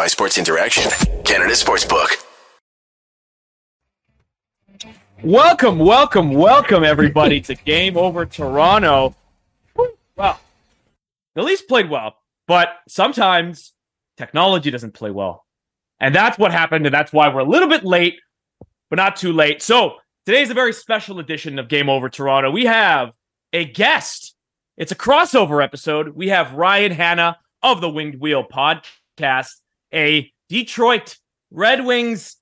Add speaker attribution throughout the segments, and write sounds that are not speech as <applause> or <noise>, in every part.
Speaker 1: by Sports Interaction, Canada Sportsbook.
Speaker 2: Welcome, welcome, welcome, everybody, to <laughs> Game Over Toronto. Well, the Leafs played well, but sometimes technology doesn't play well. And that's what happened, and that's why we're a little bit late, but not too late. So today's a very special edition of Game Over Toronto. We have a guest. It's a crossover episode. We have Ryan Hanna of the Winged Wheel podcast, a Detroit Red Wings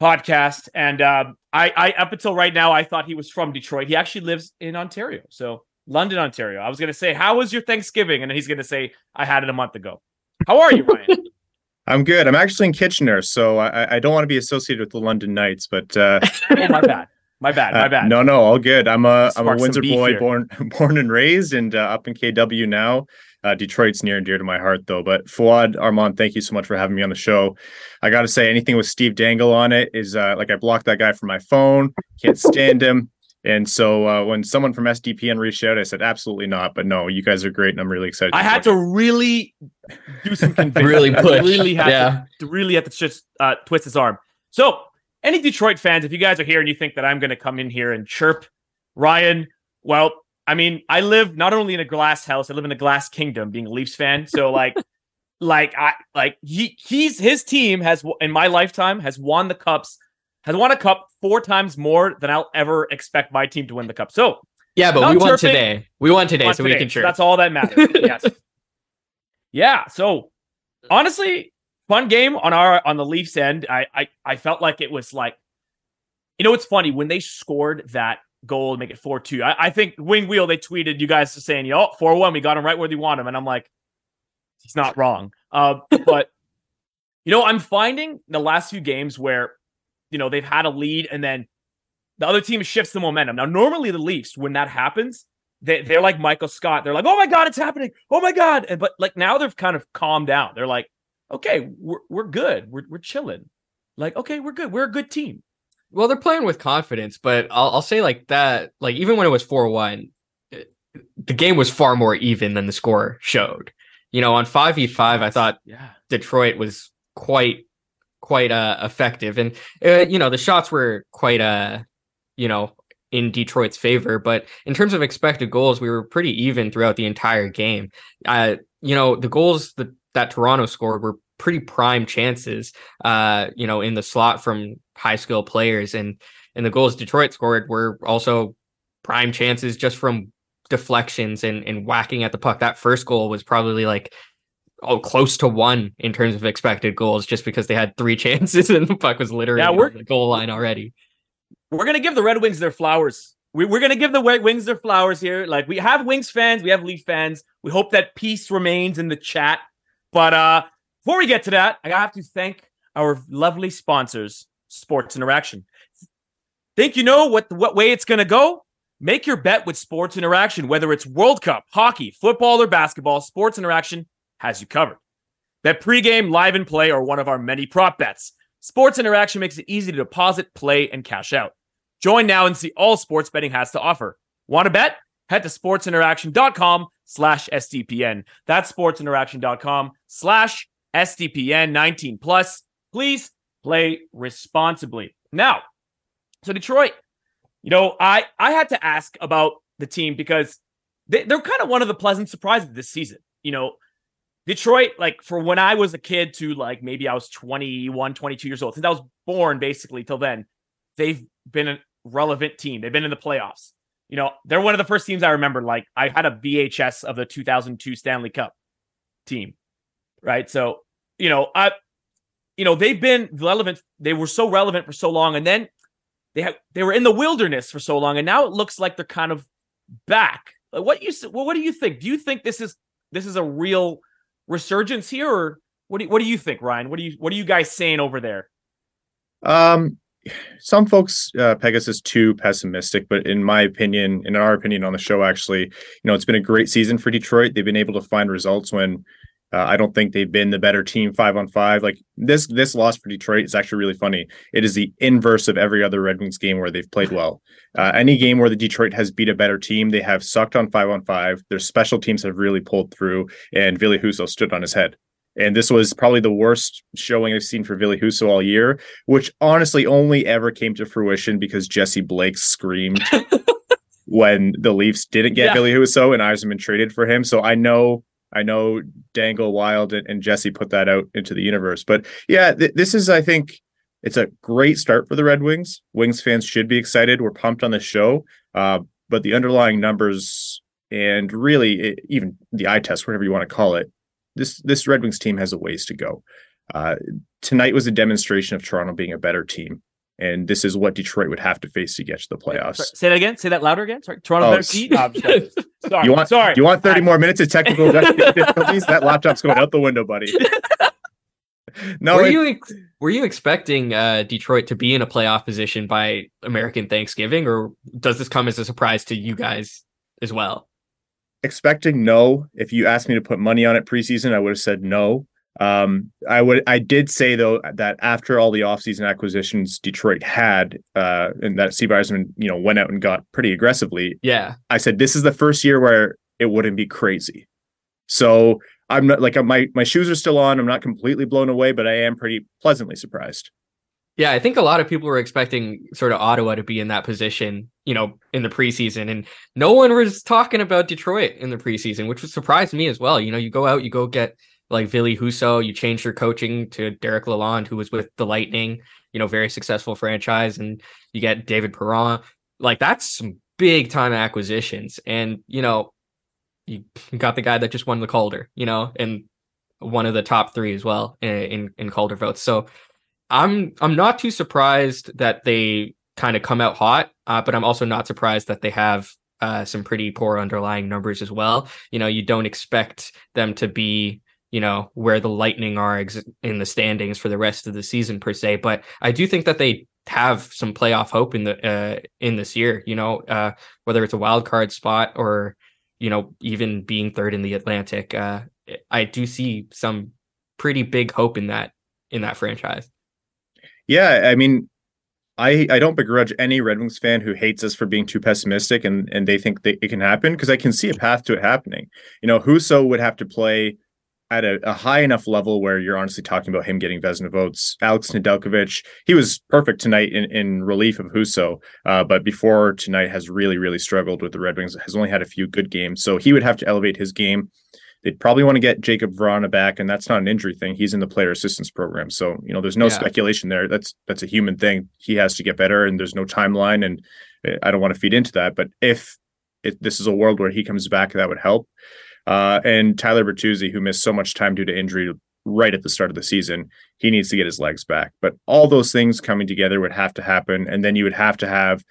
Speaker 2: podcast. And uh, I, I, up until right now, I thought he was from Detroit. He actually lives in Ontario. So London, Ontario. I was going to say, How was your Thanksgiving? And he's going to say, I had it a month ago. How are you, Ryan? <laughs>
Speaker 3: I'm good. I'm actually in Kitchener, so I, I don't want to be associated with the London Knights, but uh, <laughs>
Speaker 2: oh my bad, my bad, my bad.
Speaker 3: Uh, no, no, all good. I'm a am a Windsor boy, here. born <laughs> born and raised, and uh, up in KW now. Uh, Detroit's near and dear to my heart, though. But Fouad Armand, thank you so much for having me on the show. I got to say, anything with Steve Dangle on it is uh, like I blocked that guy from my phone. Can't stand him. And so uh, when someone from SDPN reached out, I said, absolutely not. But no, you guys are great, and I'm really excited.
Speaker 2: I had to really do some <laughs> convincing.
Speaker 4: really push.
Speaker 2: really had yeah. to, to, really have to just uh, twist his arm. So any Detroit fans, if you guys are here and you think that I'm going to come in here and chirp Ryan, well, I mean, I live not only in a glass house, I live in a glass kingdom being a Leafs fan. So <laughs> like like I like he he's his team has in my lifetime has won the cups, has won a cup four times more than I'll ever expect my team to win the cup. So
Speaker 4: yeah, but we won today. We won today, so today. we can chirp.
Speaker 2: So that's all that matters. <laughs> yes. Yeah. So honestly, fun game on our on the Leafs end. I I I felt like it was like, you know, it's funny when they scored that goal make it 4 2. I, I, think Wing Wheel, they tweeted you guys saying, yo, 4 1, we got him right where they want him. And I'm like, he's not wrong. Uh, <laughs> but, you know, I'm finding the last few games where, you know, they've had a lead and then the other team shifts the momentum. Now, normally the Leafs, when that happens, they, they're like Michael Scott. They're like, oh my God, it's happening. Oh my God. And, but like now they've kind of calmed down. They're like, okay, we're, we're good. We're, we're chilling. Like, okay, we're good. We're a good team.
Speaker 4: Well, they're playing with confidence, but I'll, I'll say like that. Like even when it was four one, the game was far more even than the score showed. You know, on five v five, I thought yeah. Detroit was quite quite uh, effective, and uh, you know the shots were quite uh you know in Detroit's favor. But in terms of expected goals, we were pretty even throughout the entire game. Uh, you know, the goals that that Toronto scored were pretty prime chances, uh, you know, in the slot from high skill players. And and the goals Detroit scored were also prime chances just from deflections and, and whacking at the puck. That first goal was probably like oh close to one in terms of expected goals, just because they had three <laughs> chances and the puck was literally yeah, on the goal line already.
Speaker 2: We're gonna give the Red Wings their flowers. We, we're gonna give the Red Wings their flowers here. Like we have Wings fans, we have Leaf fans. We hope that peace remains in the chat. But uh before we get to that, I have to thank our lovely sponsors, Sports Interaction. Think you know what what way it's going to go? Make your bet with Sports Interaction, whether it's World Cup, hockey, football, or basketball. Sports Interaction has you covered. Bet pregame, live and play, or one of our many prop bets. Sports Interaction makes it easy to deposit, play, and cash out. Join now and see all sports betting has to offer. Want to bet? Head to sportsinteraction.com slash SDPN. That's sportsinteraction.com slash SDPN 19 plus. Please play responsibly. Now, so Detroit, you know, I I had to ask about the team because they, they're kind of one of the pleasant surprises this season. You know, Detroit, like for when I was a kid to like maybe I was 21, 22 years old, since I was born basically till then, they've been a relevant team. They've been in the playoffs. You know, they're one of the first teams I remember. Like I had a VHS of the 2002 Stanley Cup team, right? So you know, I, you know, they've been relevant. They were so relevant for so long, and then they have they were in the wilderness for so long, and now it looks like they're kind of back. What you well, what do you think? Do you think this is this is a real resurgence here, or what do you, what do you think, Ryan? What do you what are you guys saying over there?
Speaker 3: Um, some folks uh, Pegasus too pessimistic, but in my opinion, in our opinion on the show, actually, you know, it's been a great season for Detroit. They've been able to find results when uh, I don't think they've been the better team five on five. Like this, this loss for Detroit is actually really funny. It is the inverse of every other Red Wings game where they've played well. Uh, any game where the Detroit has beat a better team, they have sucked on five on five. Their special teams have really pulled through, and Ville Husso stood on his head. And this was probably the worst showing I've seen for Ville Husso all year, which honestly only ever came to fruition because Jesse Blake screamed <laughs> when the Leafs didn't get yeah. Ville Husso and Yzerman traded for him. So I know I know Dangle Wild and, and Jesse put that out into the universe. But yeah, th- this is I think it's a great start for the Red Wings. Wings fans should be excited. We're pumped on the show. Uh, but the underlying numbers and really it, even the eye test, whatever you want to call it, this this Red Wings team has a ways to go. Uh, tonight was a demonstration of Toronto being a better team, and this is what Detroit would have to face to get to the playoffs. Sorry,
Speaker 2: say that again. Say that louder again. Sorry, Toronto oh, better <laughs>
Speaker 3: sorry, you want sorry. You want thirty more minutes of technical <laughs> difficulties? that laptop's going out the window, buddy. <laughs>
Speaker 4: no, were it, you were you expecting uh, Detroit to be in a playoff position by American Thanksgiving, or does this come as a surprise to you guys as well?
Speaker 3: expecting no. If you asked me to put money on it preseason, I would have said no. Um, I would I did say though that after all the offseason acquisitions Detroit had, uh, and that Steve Yzerman, you know, went out and got pretty aggressively.
Speaker 4: Yeah.
Speaker 3: I said this is the first year where it wouldn't be crazy. So I'm not like my my shoes are still on. I'm not completely blown away, but I am pretty pleasantly surprised.
Speaker 4: Yeah, I think a lot of people were expecting sort of Ottawa to be in that position, you know, in the preseason. And no one was talking about Detroit in the preseason, which surprised me as well. You know, you go out, you go get like Ville Husso, you change your coaching to Derek Lalonde, who was with the Lightning, you know, very successful franchise, and you get David Perron. Like that's some big time acquisitions. And, you know, you got the guy that just won the Calder, you know, and one of the top three as well in, in, in Calder votes. So I'm I'm not too surprised that they kind of come out hot, uh, but I'm also not surprised that they have uh, some pretty poor underlying numbers as well. You know, you don't expect them to be you know where the Lightning are ex- in the standings for the rest of the season per se, but I do think that they have some playoff hope in the uh, in this year. You know, uh, whether it's a wild card spot or you know even being third in the Atlantic, uh, I do see some pretty big hope in that in that franchise.
Speaker 3: Yeah, I mean, I I don't begrudge any Red Wings fan who hates us for being too pessimistic and and they think that it can happen because I can see a path to it happening. You know, Husso would have to play at a, a, high enough level where you're honestly talking about him getting Vezina votes. Alex Nedeljkovic, he was perfect tonight in, in relief of Husso, uh, but before tonight has really, really struggled with the Red Wings, has only had a few good games. So he would have to elevate his game. They'd probably want to get Jakub Vrana back, and that's not an injury thing. He's in the player assistance program, so you know there's no yeah. speculation there. That's that's a human thing. He has to get better, and there's no timeline, and I don't want to feed into that. But if it, this is a world where he comes back, that would help. Uh, and Tyler Bertuzzi, who missed so much time due to injury right at the start of the season, he needs to get his legs back. But all those things coming together would have to happen, and then you would have to have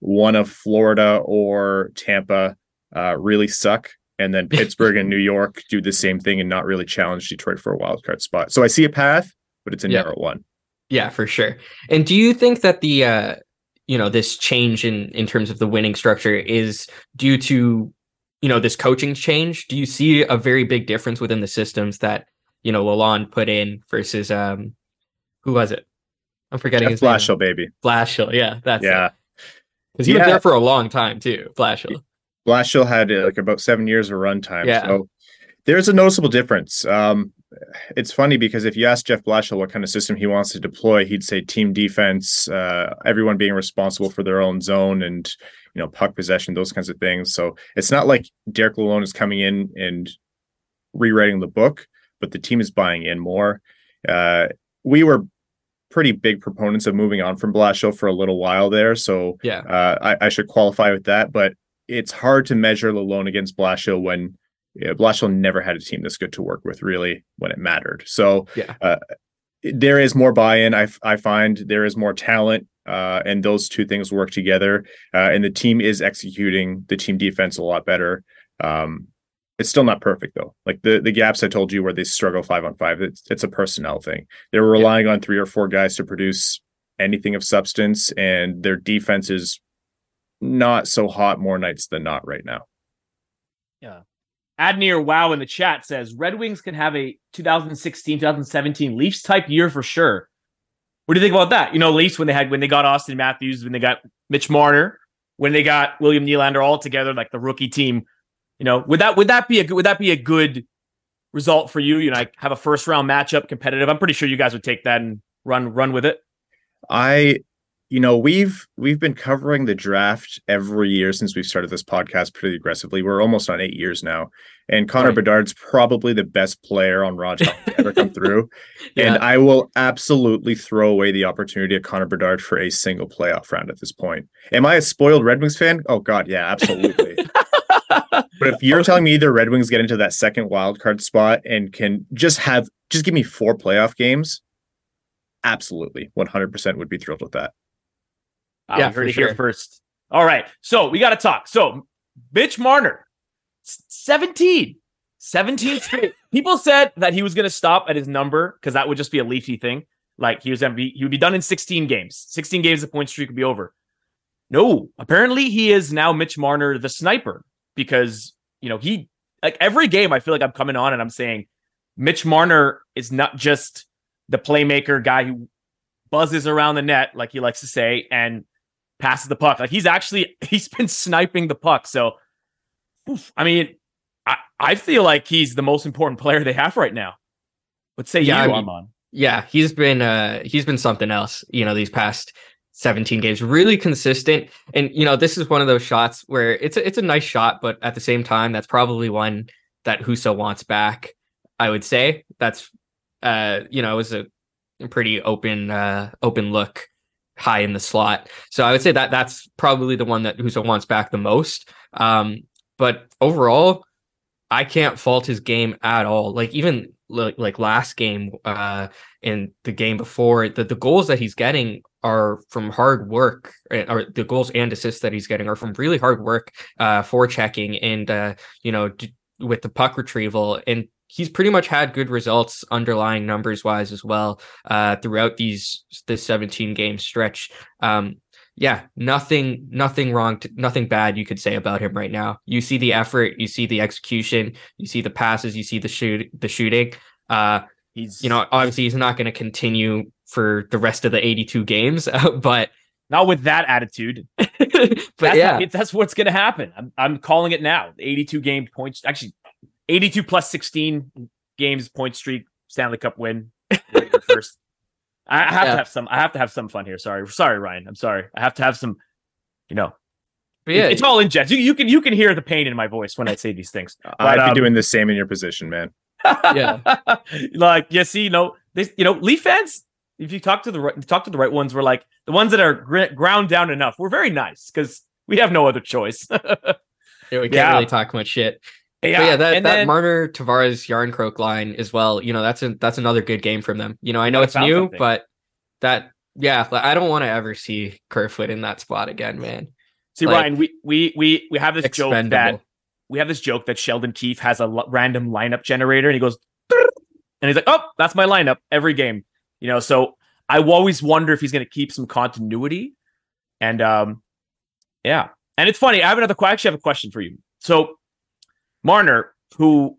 Speaker 3: one of Florida or Tampa uh, really suck and then <laughs> Pittsburgh and New York do the same thing and not really challenge Detroit for a wild card spot. So I see a path, but it's a narrow one.
Speaker 4: Yeah, for sure. And do you think that the uh you know this change in in terms of the winning structure is due to you know this coaching change? Do you see a very big difference within the systems that you know Lalonde put in versus um who was it? I'm forgetting
Speaker 3: his Blashill, baby.
Speaker 4: Blashill, yeah, that's
Speaker 3: yeah.
Speaker 4: Because he yeah. was there for a long time too, Blashill.
Speaker 3: Blashill had uh, like about seven years of runtime. Yeah. So there's a noticeable difference. Um, it's funny because if you ask Jeff Blashill what kind of system he wants to deploy, he'd say team defense, uh, everyone being responsible for their own zone and you know puck possession, those kinds of things. So it's not like Derek Lalonde is coming in and rewriting the book, but the team is buying in more. Uh, we were pretty big proponents of moving on from Blashill for a little while there, so
Speaker 4: yeah,
Speaker 3: uh, I, I should qualify with that. But it's hard to measure Lalonde against Blashill when you know, Blashill never had a team this good to work with really when it mattered. So
Speaker 4: yeah.
Speaker 3: Uh, there is more buy-in. I, I find there is more talent, uh, and those two things work together. Uh, and the team is executing the team defense a lot better. Um, it's still not perfect though. Like the the gaps I told you where they struggle five on five, it's it's a personnel thing. They were relying yeah. on three or four guys to produce anything of substance, and their defense is not so hot more nights than not right now.
Speaker 2: Yeah. Adnir Wow in the chat says Red Wings can have a 2016 2017 Leafs type year for sure. What do you think about that? You know, Leafs when they had when they got Auston Matthews, when they got Mitch Marner, when they got William Nylander all together, like the rookie team. You know, would that would that be a good would that be a good result for you? You know, like have a first round matchup competitive. I'm pretty sure you guys would take that and run run with it.
Speaker 3: I you know we've we've been covering the draft every year since we've started this podcast pretty aggressively. We're almost on eight years now and connor right. bedard's probably the best player on raw to ever come <laughs> through. Yeah. and i will absolutely throw away the opportunity of connor bedard for a single playoff round at this point. Am i a spoiled red wings fan? Oh god yeah absolutely. <laughs> But if you're telling me the red wings get into that second wild card spot and can just have just give me four playoff games absolutely 100% would be thrilled with that
Speaker 2: uh, yeah, heard it sure. here first. All right. So we got to talk. So Mitch Marner, 17. 17 <laughs> straight. People said that he was going to stop at his number because that would just be a leafy thing. Like he was going to be, he would be done in 16 games. 16 games, the point streak would be over. No, apparently he is now Mitch Marner, the sniper, because, you know, he, like every game, I feel like I'm coming on and I'm saying Mitch Marner is not just the playmaker guy who buzzes around the net, like he likes to say, and passes the puck. Like he's actually <laughs> he's been sniping the puck. So oof, I mean, I, I feel like he's the most important player they have right now. Let's say yeah, you, I mean,
Speaker 4: Yeah, he's been uh he's been something else, you know, these past 17 games. Really consistent. And you know, this is one of those shots where it's a, it's a nice shot, but at the same time, that's probably one that Husso wants back. I would say that's uh, you know, it was a pretty open uh open look high in the slot. So I would say that that's probably the one that Husso wants back the most. Um, but overall, I can't fault his game at all. Like even like, like last game, uh, in the game before, the, the goals that he's getting are from hard work, eh, or the goals and assists that he's getting are from really hard work, uh, for checking and uh, you know, d- with the puck retrieval and he's pretty much had good results underlying numbers wise as well uh, throughout these this 17 game stretch. Um, yeah, nothing nothing wrong, to, nothing bad you could say about him right now. You see the effort, you see the execution, you see the passes, you see the shoot the shooting. Uh, he's you know obviously he's not going to continue for the rest of the 82 games, <laughs> but
Speaker 2: not with that attitude. <laughs> but that's yeah, that's what's going to happen. I'm, I'm calling it now. 82 game points. Actually, 82 plus 16 games point streak Stanley Cup win <laughs> first. I have yeah. to have some. I have to have some fun here. Sorry, sorry, Ryan. I'm sorry. I have to have some. You know, but yeah, it's all in jest. You, you, can you can hear the pain in my voice when I say these things. <laughs>
Speaker 3: But, I'd be um, doing the same in your position, man.
Speaker 2: yeah, <laughs> like you see, you know, this, you know, Leaf fans. If you talk to the right, talk to the right ones, we're like the ones that are gr- ground down enough. We're very nice because we have no other choice.
Speaker 4: yeah, we can't yeah. really talk much shit. Yeah, but yeah, that, that then, Marner Tavares Järnkrok line as well. You know, that's a, that's another good game from them. You know, I know it's new, something. but that yeah, I don't want to ever see Kerfoot in that spot again, man.
Speaker 2: See, like, Ryan, we we we we have this expendable. joke that we have this joke that Sheldon Keefe has a l- random lineup generator, and he goes, and he's like, "Oh, that's my lineup every game." You know, so I always wonder if he's going to keep some continuity, and um, yeah, and it's funny. I have another. I actually have a question for you. So Marner, who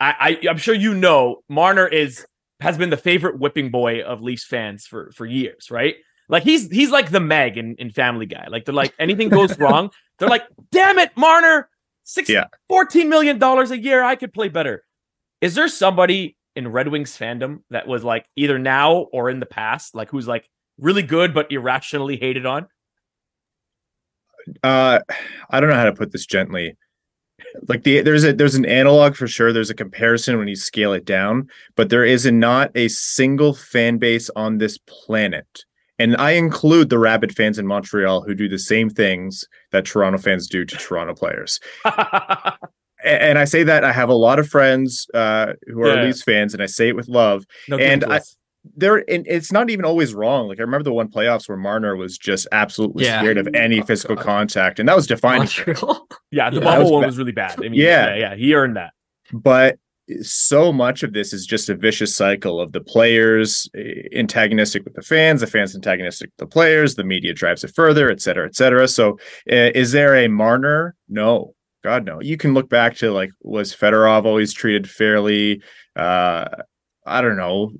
Speaker 2: I, I I'm sure you know, Marner is has been the favorite whipping boy of Leafs fans for for years, right? Like he's he's like the Meg in, in Family Guy. Like they're like anything goes <laughs> wrong, they're like, damn it, Marner, six yeah. 14 million dollars a year, I could play better. Is there somebody in Red Wings fandom that was like either now or in the past, like who's like really good but irrationally hated on?
Speaker 3: Uh I don't know how to put this gently like the there's a there's an analog for sure. There's a comparison when you scale it down but there is not a single fan base on this planet. And i include the rabid fans in montreal who do the same things that toronto fans do to toronto players. <laughs> And i say that i have a lot of friends uh, who are yeah. Leafs fans and i say it with love. No, and i there and it's not even always wrong. Like I remember the one playoffs where Marner was just absolutely yeah. scared of any oh, physical God. contact, and that was defining. <laughs>
Speaker 2: yeah, the yeah, bubble was one was really bad. I mean, yeah. yeah, yeah, he earned that.
Speaker 3: But so much of this is just a vicious cycle of the players eh, antagonistic with the fans, the fans antagonistic with the players, the media drives it further, et cetera, et cetera. So, uh, is there a Marner? No, God, no. You can look back to like was Fedorov always treated fairly? Uh, I don't know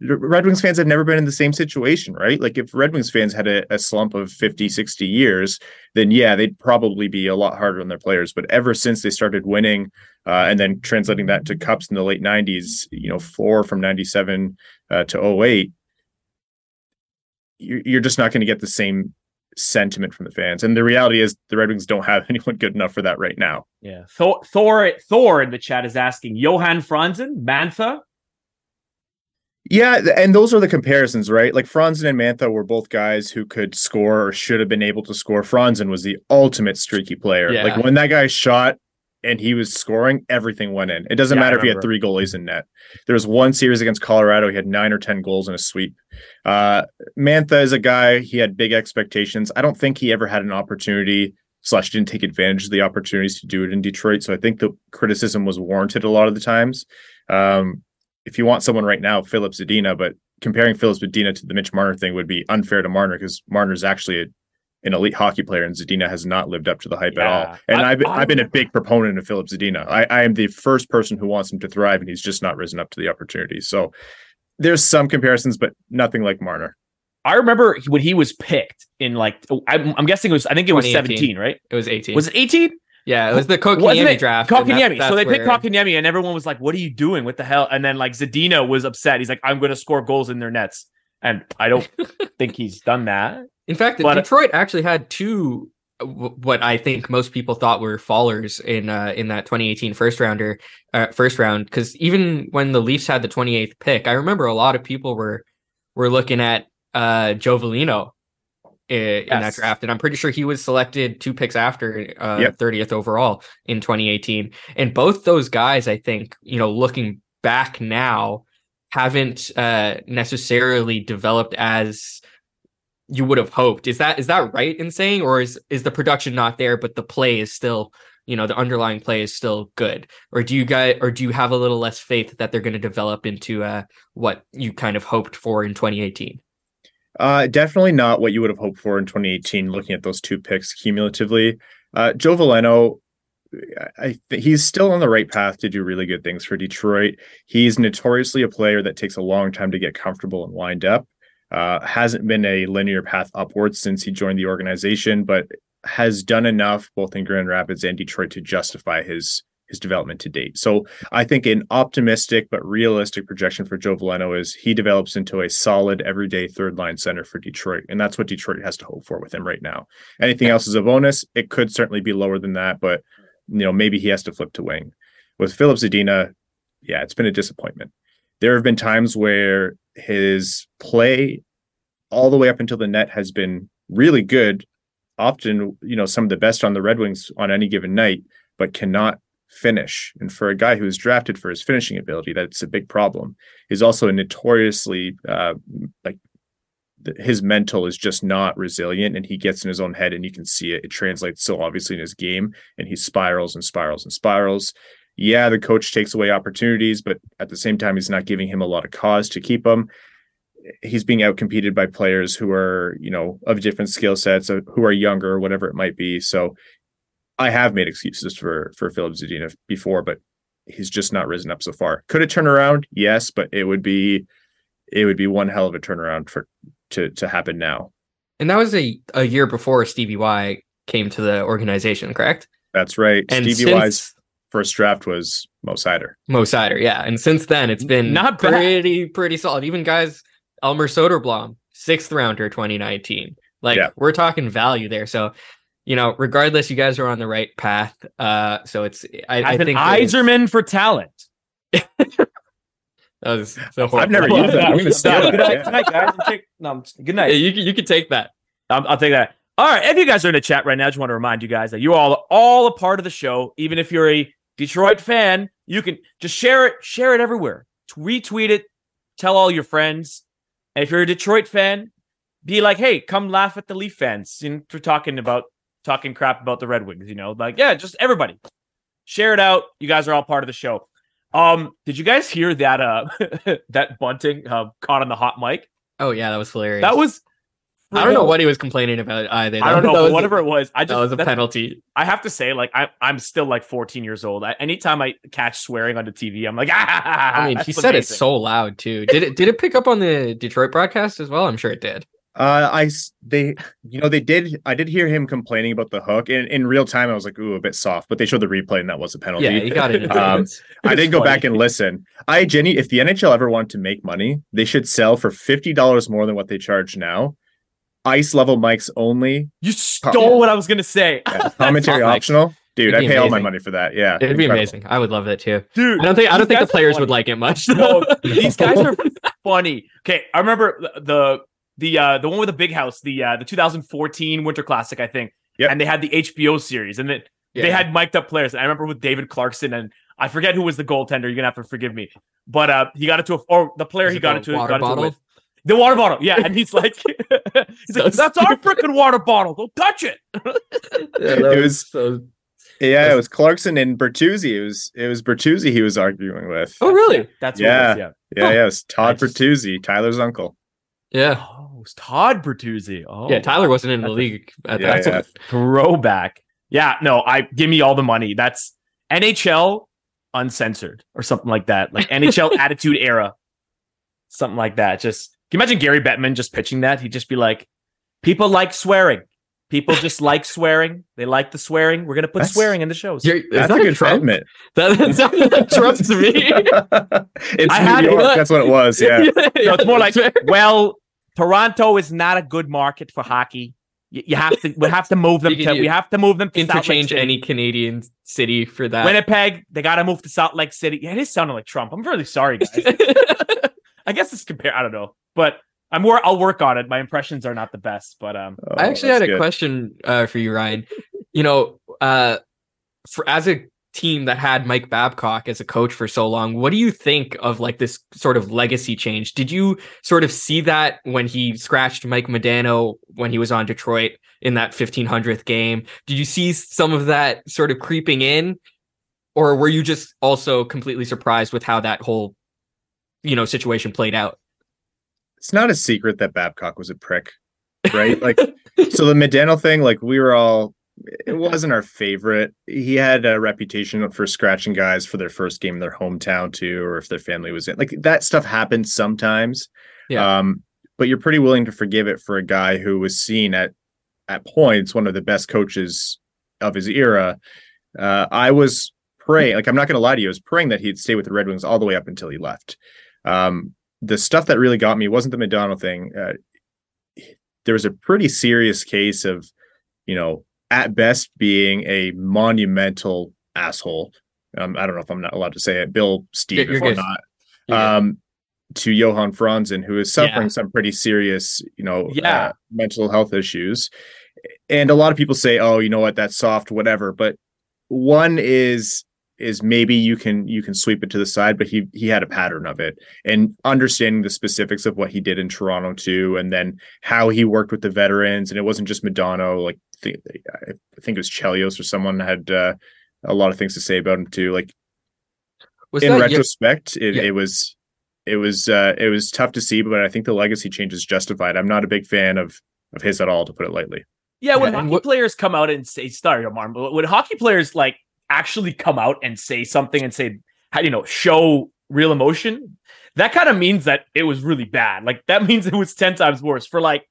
Speaker 3: Red Wings fans have never been in the same situation, right? Like if Red Wings fans had a, a, slump of 50, 60 years, then yeah, they'd probably be a lot harder on their players. But ever since they started winning uh, and then translating that to cups in the late 90s, you know, four from 97 uh, to 08, you're, just not going to get the same sentiment from the fans. And the reality is the Red Wings don't have <laughs> anyone good enough for that right now.
Speaker 2: Yeah. Thor Thor, Thor in the chat is asking Johan Franzen, Mantha,
Speaker 3: yeah, and those are the comparisons, right? Like Franzen and Mantha were both guys who could score or should have been able to score. Franzen was the ultimate streaky player. Yeah. Like when that guy shot and he was scoring, everything went in. It doesn't yeah, matter if he had three goalies in net. There was one series against Colorado, he had nine or ten goals in a sweep. Uh, Mantha is a guy he had big expectations. I don't think he ever had an opportunity slash didn't take advantage of the opportunities to do it in Detroit. So I think the criticism was warranted a lot of the times. Um, if you want someone right now, Filip Zadina, but comparing Filip Zadina to the Mitch Marner thing would be unfair to Marner because Marner is actually a, an elite hockey player and Zadina has not lived up to the hype yeah. at all. And I, have been, I've been a big proponent of Filip Zadina. I, I am the first person who wants him to thrive and he's just not risen up to the opportunity. So there's some comparisons, but nothing like Marner.
Speaker 2: I remember when he was picked in like oh, I'm, I'm guessing it was I think it was 17, right?
Speaker 4: It was 18.
Speaker 2: Was it 18?
Speaker 4: Yeah, it was the Kotkaniemi draft.
Speaker 2: Kotkaniemi. So they where... picked Kotkaniemi, and everyone was like, "What are you doing? What the hell?" And then like Zadina was upset. He's like, "I'm going to score goals in their nets," and I don't <laughs> think he's done that.
Speaker 4: In fact, but, Detroit actually had two what I think most people thought were fallers in uh, in that 2018 first rounder uh, first round because even when the Leafs had the 28th pick, I remember a lot of people were were looking at uh, Joe Veleno in, yes. that draft, and I'm pretty sure he was selected two picks after uh, yep. 30th overall in 2018. And both those guys, I think, you know, looking back now, haven't uh, necessarily developed as you would have hoped. Is that is that right in saying, or is is the production not there, but the play is still, you know, the underlying play is still good? Or do you guys, or do you have a little less faith that they're going to develop into uh, what you kind of hoped for in 2018?
Speaker 3: Uh, definitely not what you would have hoped for in 2018, looking at those two picks cumulatively. Uh, Joe Veleno, I he's still on the right path to do really good things for Detroit. He's notoriously a player that takes a long time to get comfortable and wind up. Uh, hasn't been a linear path upwards since he joined the organization, but has done enough both in Grand Rapids and Detroit to justify his his development to date. So I think an optimistic but realistic projection for Joe Veleno is he develops into a solid everyday third line center for Detroit. And that's what Detroit has to hope for with him right now. Anything else is a bonus. It could certainly be lower than that, but you know, maybe he has to flip to wing. With Filip Zadina, yeah, it's been a disappointment. There have been times where his play all the way up until the net has been really good, often, you know, some of the best on the Red Wings on any given night, but cannot finish. And for a guy who was drafted for his finishing ability, that's a big problem. He's also notoriously uh, like his mental is just not resilient and he gets in his own head and you can see it. It translates so obviously in his game and he spirals and spirals and spirals. Yeah, the coach takes away opportunities, but at the same time, he's not giving him a lot of cause to keep him. He's being outcompeted by players who are, you know, of different skill sets, who are younger, whatever it might be. So I have made excuses for for Filip Zadina before, but he's just not risen up so far. Could it turn around? Yes, but it would be it would be one hell of a turnaround for to to happen now.
Speaker 4: And that was a, a year before Stevie Y came to the organization, correct?
Speaker 3: That's right. And Stevie since, Y's first draft was Mo Seider.
Speaker 4: Mo Seider, yeah. And since then it's been not pretty bad. pretty solid. Even guys Elmer Soderblom, sixth rounder 2019. Like yeah. we're talking value there. So you know, regardless, you guys are on the right path. Uh, so it's I, I think
Speaker 2: Yzerman for talent.
Speaker 4: that was so
Speaker 3: I've never used that. <laughs> I'm gonna
Speaker 2: steal good, night, good night, guys. Take, no, good night.
Speaker 4: Yeah, you can you can take that.
Speaker 2: I'll, I'll take that. All right, if you guys are in the chat right now, I just want to remind you guys that you all are all all a part of the show. Even if you're a Detroit fan, you can just share it, share it everywhere, retweet it, tell all your friends. And if you're a Detroit fan, be like, hey, come laugh at the Leaf fans. You know, we're talking about talking crap about the Red Wings, you know, like, yeah, just everybody share it out. You guys are all part of the show. Um, did you guys hear that uh <laughs> that bunting uh, caught on the hot mic?
Speaker 4: Oh yeah, that was hilarious.
Speaker 2: That was
Speaker 4: I don't know what he was complaining about either.
Speaker 2: I don't know, whatever it was. I just
Speaker 4: that was a
Speaker 2: that's-
Speaker 4: penalty.
Speaker 2: I have to say, like, I, I'm still like 14 years old. I, anytime I catch swearing on the TV, I'm like, ah. <laughs>
Speaker 4: I mean, he said it so loud too. Did it? Did it pick up on the Detroit broadcast as well? I'm sure it did.
Speaker 3: Uh, I s- they you know they did I did hear him complaining about the hook in in real time. I was like, ooh, a bit soft, but they showed the replay and that was a penalty.
Speaker 4: Yeah, he got it.
Speaker 3: Um,
Speaker 4: advance.
Speaker 3: I didn't go
Speaker 2: funny.
Speaker 3: back and listen. I Jenny, if the NHL ever wanted to make money, they should sell for fifty dollars more than what they charge now. Ice level mics only,
Speaker 2: You stole what I was gonna say,
Speaker 3: yeah, commentary <laughs>
Speaker 4: Top mics.
Speaker 3: optional. Dude, I
Speaker 4: be
Speaker 3: pay all my money for that. Yeah,
Speaker 4: It'd be
Speaker 3: incredible.
Speaker 4: amazing. I would love it too.
Speaker 2: dude.
Speaker 4: I don't think I don't think the players would like it much.
Speaker 2: No, these guys are <laughs> funny. Okay, I remember the the the, uh, the one with the big house, the uh, the 2014 Winter Classic, I think.
Speaker 3: Yep.
Speaker 2: And they had the HBO series, and it, they had mic'd up players. And I remember with David Clarkson, and I forget who was the goaltender. You're gonna have to forgive me, but uh, he got into a or the player
Speaker 4: Is
Speaker 2: he got
Speaker 4: the
Speaker 2: into
Speaker 4: water
Speaker 2: got into it
Speaker 4: bottle?
Speaker 2: with. The water bottle, yeah, and he's like, <laughs> he's <laughs> like, "That's our freaking water bottle. Don't touch it." <laughs>
Speaker 4: Yeah,
Speaker 3: It was-
Speaker 4: so.
Speaker 3: Yeah, it was Clarkson and Bertuzzi. It was it was Bertuzzi he was arguing with.
Speaker 4: Oh really?
Speaker 2: That's
Speaker 3: Yeah.
Speaker 2: What it is, yeah.
Speaker 3: Yeah, yeah, it was Todd
Speaker 2: just-
Speaker 3: Bertuzzi, Tyler's uncle.
Speaker 4: Yeah.
Speaker 2: Oh, it was Todd Bertuzzi. Oh,
Speaker 4: Yeah. Tyler wasn't in the
Speaker 2: That's a-
Speaker 4: league at
Speaker 3: Yeah,
Speaker 4: that
Speaker 3: yeah.
Speaker 4: time.
Speaker 2: throwback. Yeah, no, I give me all the money. That's NHL uncensored or something like that. Like NHL <laughs> attitude era. Something like that. Just can you imagine Gary Bettman just pitching that? He'd just be like, people like swearing. People just <laughs> like swearing. They like the swearing. We're gonna put
Speaker 3: That's-
Speaker 2: swearing in the shows.
Speaker 4: You're, is
Speaker 3: That's
Speaker 4: that
Speaker 3: a good
Speaker 4: Trump?
Speaker 3: sentiment. <laughs>
Speaker 4: That, that sounded like Trump to me.
Speaker 3: it's
Speaker 2: I
Speaker 3: New
Speaker 2: had-
Speaker 3: York. That's what it was. Yeah.
Speaker 2: No, it's more like, well, Toronto is not a good market for hockey. You, you have to we have to move them <laughs> to we have to move them to Salt Lake
Speaker 4: interchange
Speaker 2: City.
Speaker 4: any Canadian city for that.
Speaker 2: Winnipeg, they got to move to Salt Lake City. Yeah, it is sounding like Trump. I'm really sorry, guys. <laughs> I guess it's compare. I don't know, but I'm wor- I'll work on it. My impressions are not the best, but um,
Speaker 3: Oh,
Speaker 4: I actually had a
Speaker 3: good.
Speaker 4: question uh, for you, Ryan. You know, uh, for as a team that had Mike Babcock as a coach for so long, what do you think of like this sort of legacy change? Did you sort of see that when he scratched Mike Modano when he was on Detroit in that 1500th game? Did you see some of that sort of creeping in, or were you just also completely surprised with how that whole, you know, situation played out?
Speaker 3: It's not a secret that Babcock was a prick, <laughs> right? Like, so the Medano thing, like, we were all, it wasn't our favorite. He had a reputation for scratching guys for their first game in their hometown, too, or if their family was in. Like, that stuff happens sometimes.
Speaker 4: Yeah.
Speaker 3: Um, but you're pretty willing to forgive it for a guy who was seen at, at points, one of the best coaches of his era. Uh, I was praying, like, I'm not going to lie to you, I was praying that he'd stay with the Red Wings all the way up until he left. Um, the stuff that really got me wasn't the McDonald thing. Uh, there was a pretty serious case of, you know, at best being a monumental asshole. Um, I don't know if I'm not allowed to say it. Bill Steve,
Speaker 4: You're
Speaker 3: if I'm not. Um, to Johan Franzen, who is suffering
Speaker 2: Yeah.
Speaker 3: some pretty serious, you know,
Speaker 2: Yeah.
Speaker 3: uh, mental health issues. And a lot of people say, "Oh, you know what? That's soft, whatever." But one is is maybe you can you can sweep it to the side, but he he had a pattern of it, and understanding the specifics of what he did in Toronto too, and then how he worked with the veterans, and it wasn't just Modano. Like the, I think it was Chelios or someone had uh, a lot of things to say about him too. Like
Speaker 4: Was
Speaker 3: in
Speaker 4: that your-
Speaker 3: retrospect, it,
Speaker 4: Yeah.
Speaker 3: it was it was uh, it was tough to see, but I think the legacy change is justified. I'm not a big fan of of his at all, to put it lightly.
Speaker 2: yeah, when
Speaker 4: Yeah,
Speaker 2: hockey
Speaker 4: what-
Speaker 2: players come out and say, "Sorry, Martin," but when hockey players like actually come out and say something and say, you know, show real emotion, that kind of means that it was really bad. Like that <laughs> means it was ten times worse for like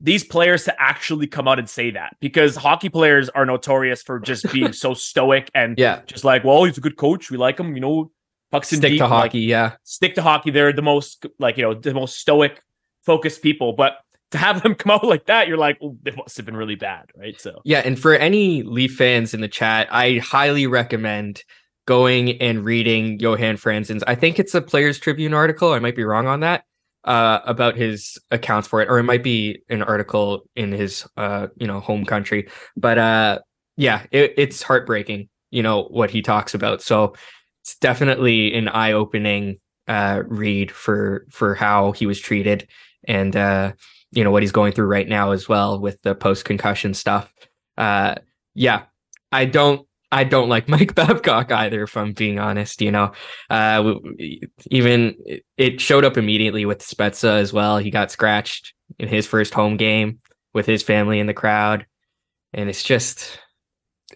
Speaker 2: these players to actually come out and say that because hockey players are notorious for just <laughs> being so stoic and
Speaker 4: yeah,
Speaker 2: just like, well, he's a good coach. We like him. You know, pucks in
Speaker 4: stick
Speaker 2: deep,
Speaker 4: to
Speaker 2: like,
Speaker 4: hockey. Yeah,
Speaker 2: stick to hockey. They're the most like you know the most stoic, focused people. But to have them <laughs> come out like that, you're like, it must have been really bad, right? So
Speaker 4: yeah. And for any Leaf fans in the chat, I highly recommend going and reading Johan Franzen's. I think it's a Players Tribune article. I might be wrong on that. Uh, about his accounts for it, or it might be an article in his uh, you know, home country. But uh, yeah, it, it's heartbreaking. You know what he talks about. So it's definitely an eye-opening uh, read for for how he was treated and uh, you know what he's going through right now as well with the post concussion stuff. Uh, yeah, I don't I don't like <laughs> Mike Babcock either, if I'm being honest. You know, uh, even it showed up immediately with Spezza as well. He got scratched in his first home game with his family in the crowd, and it's just,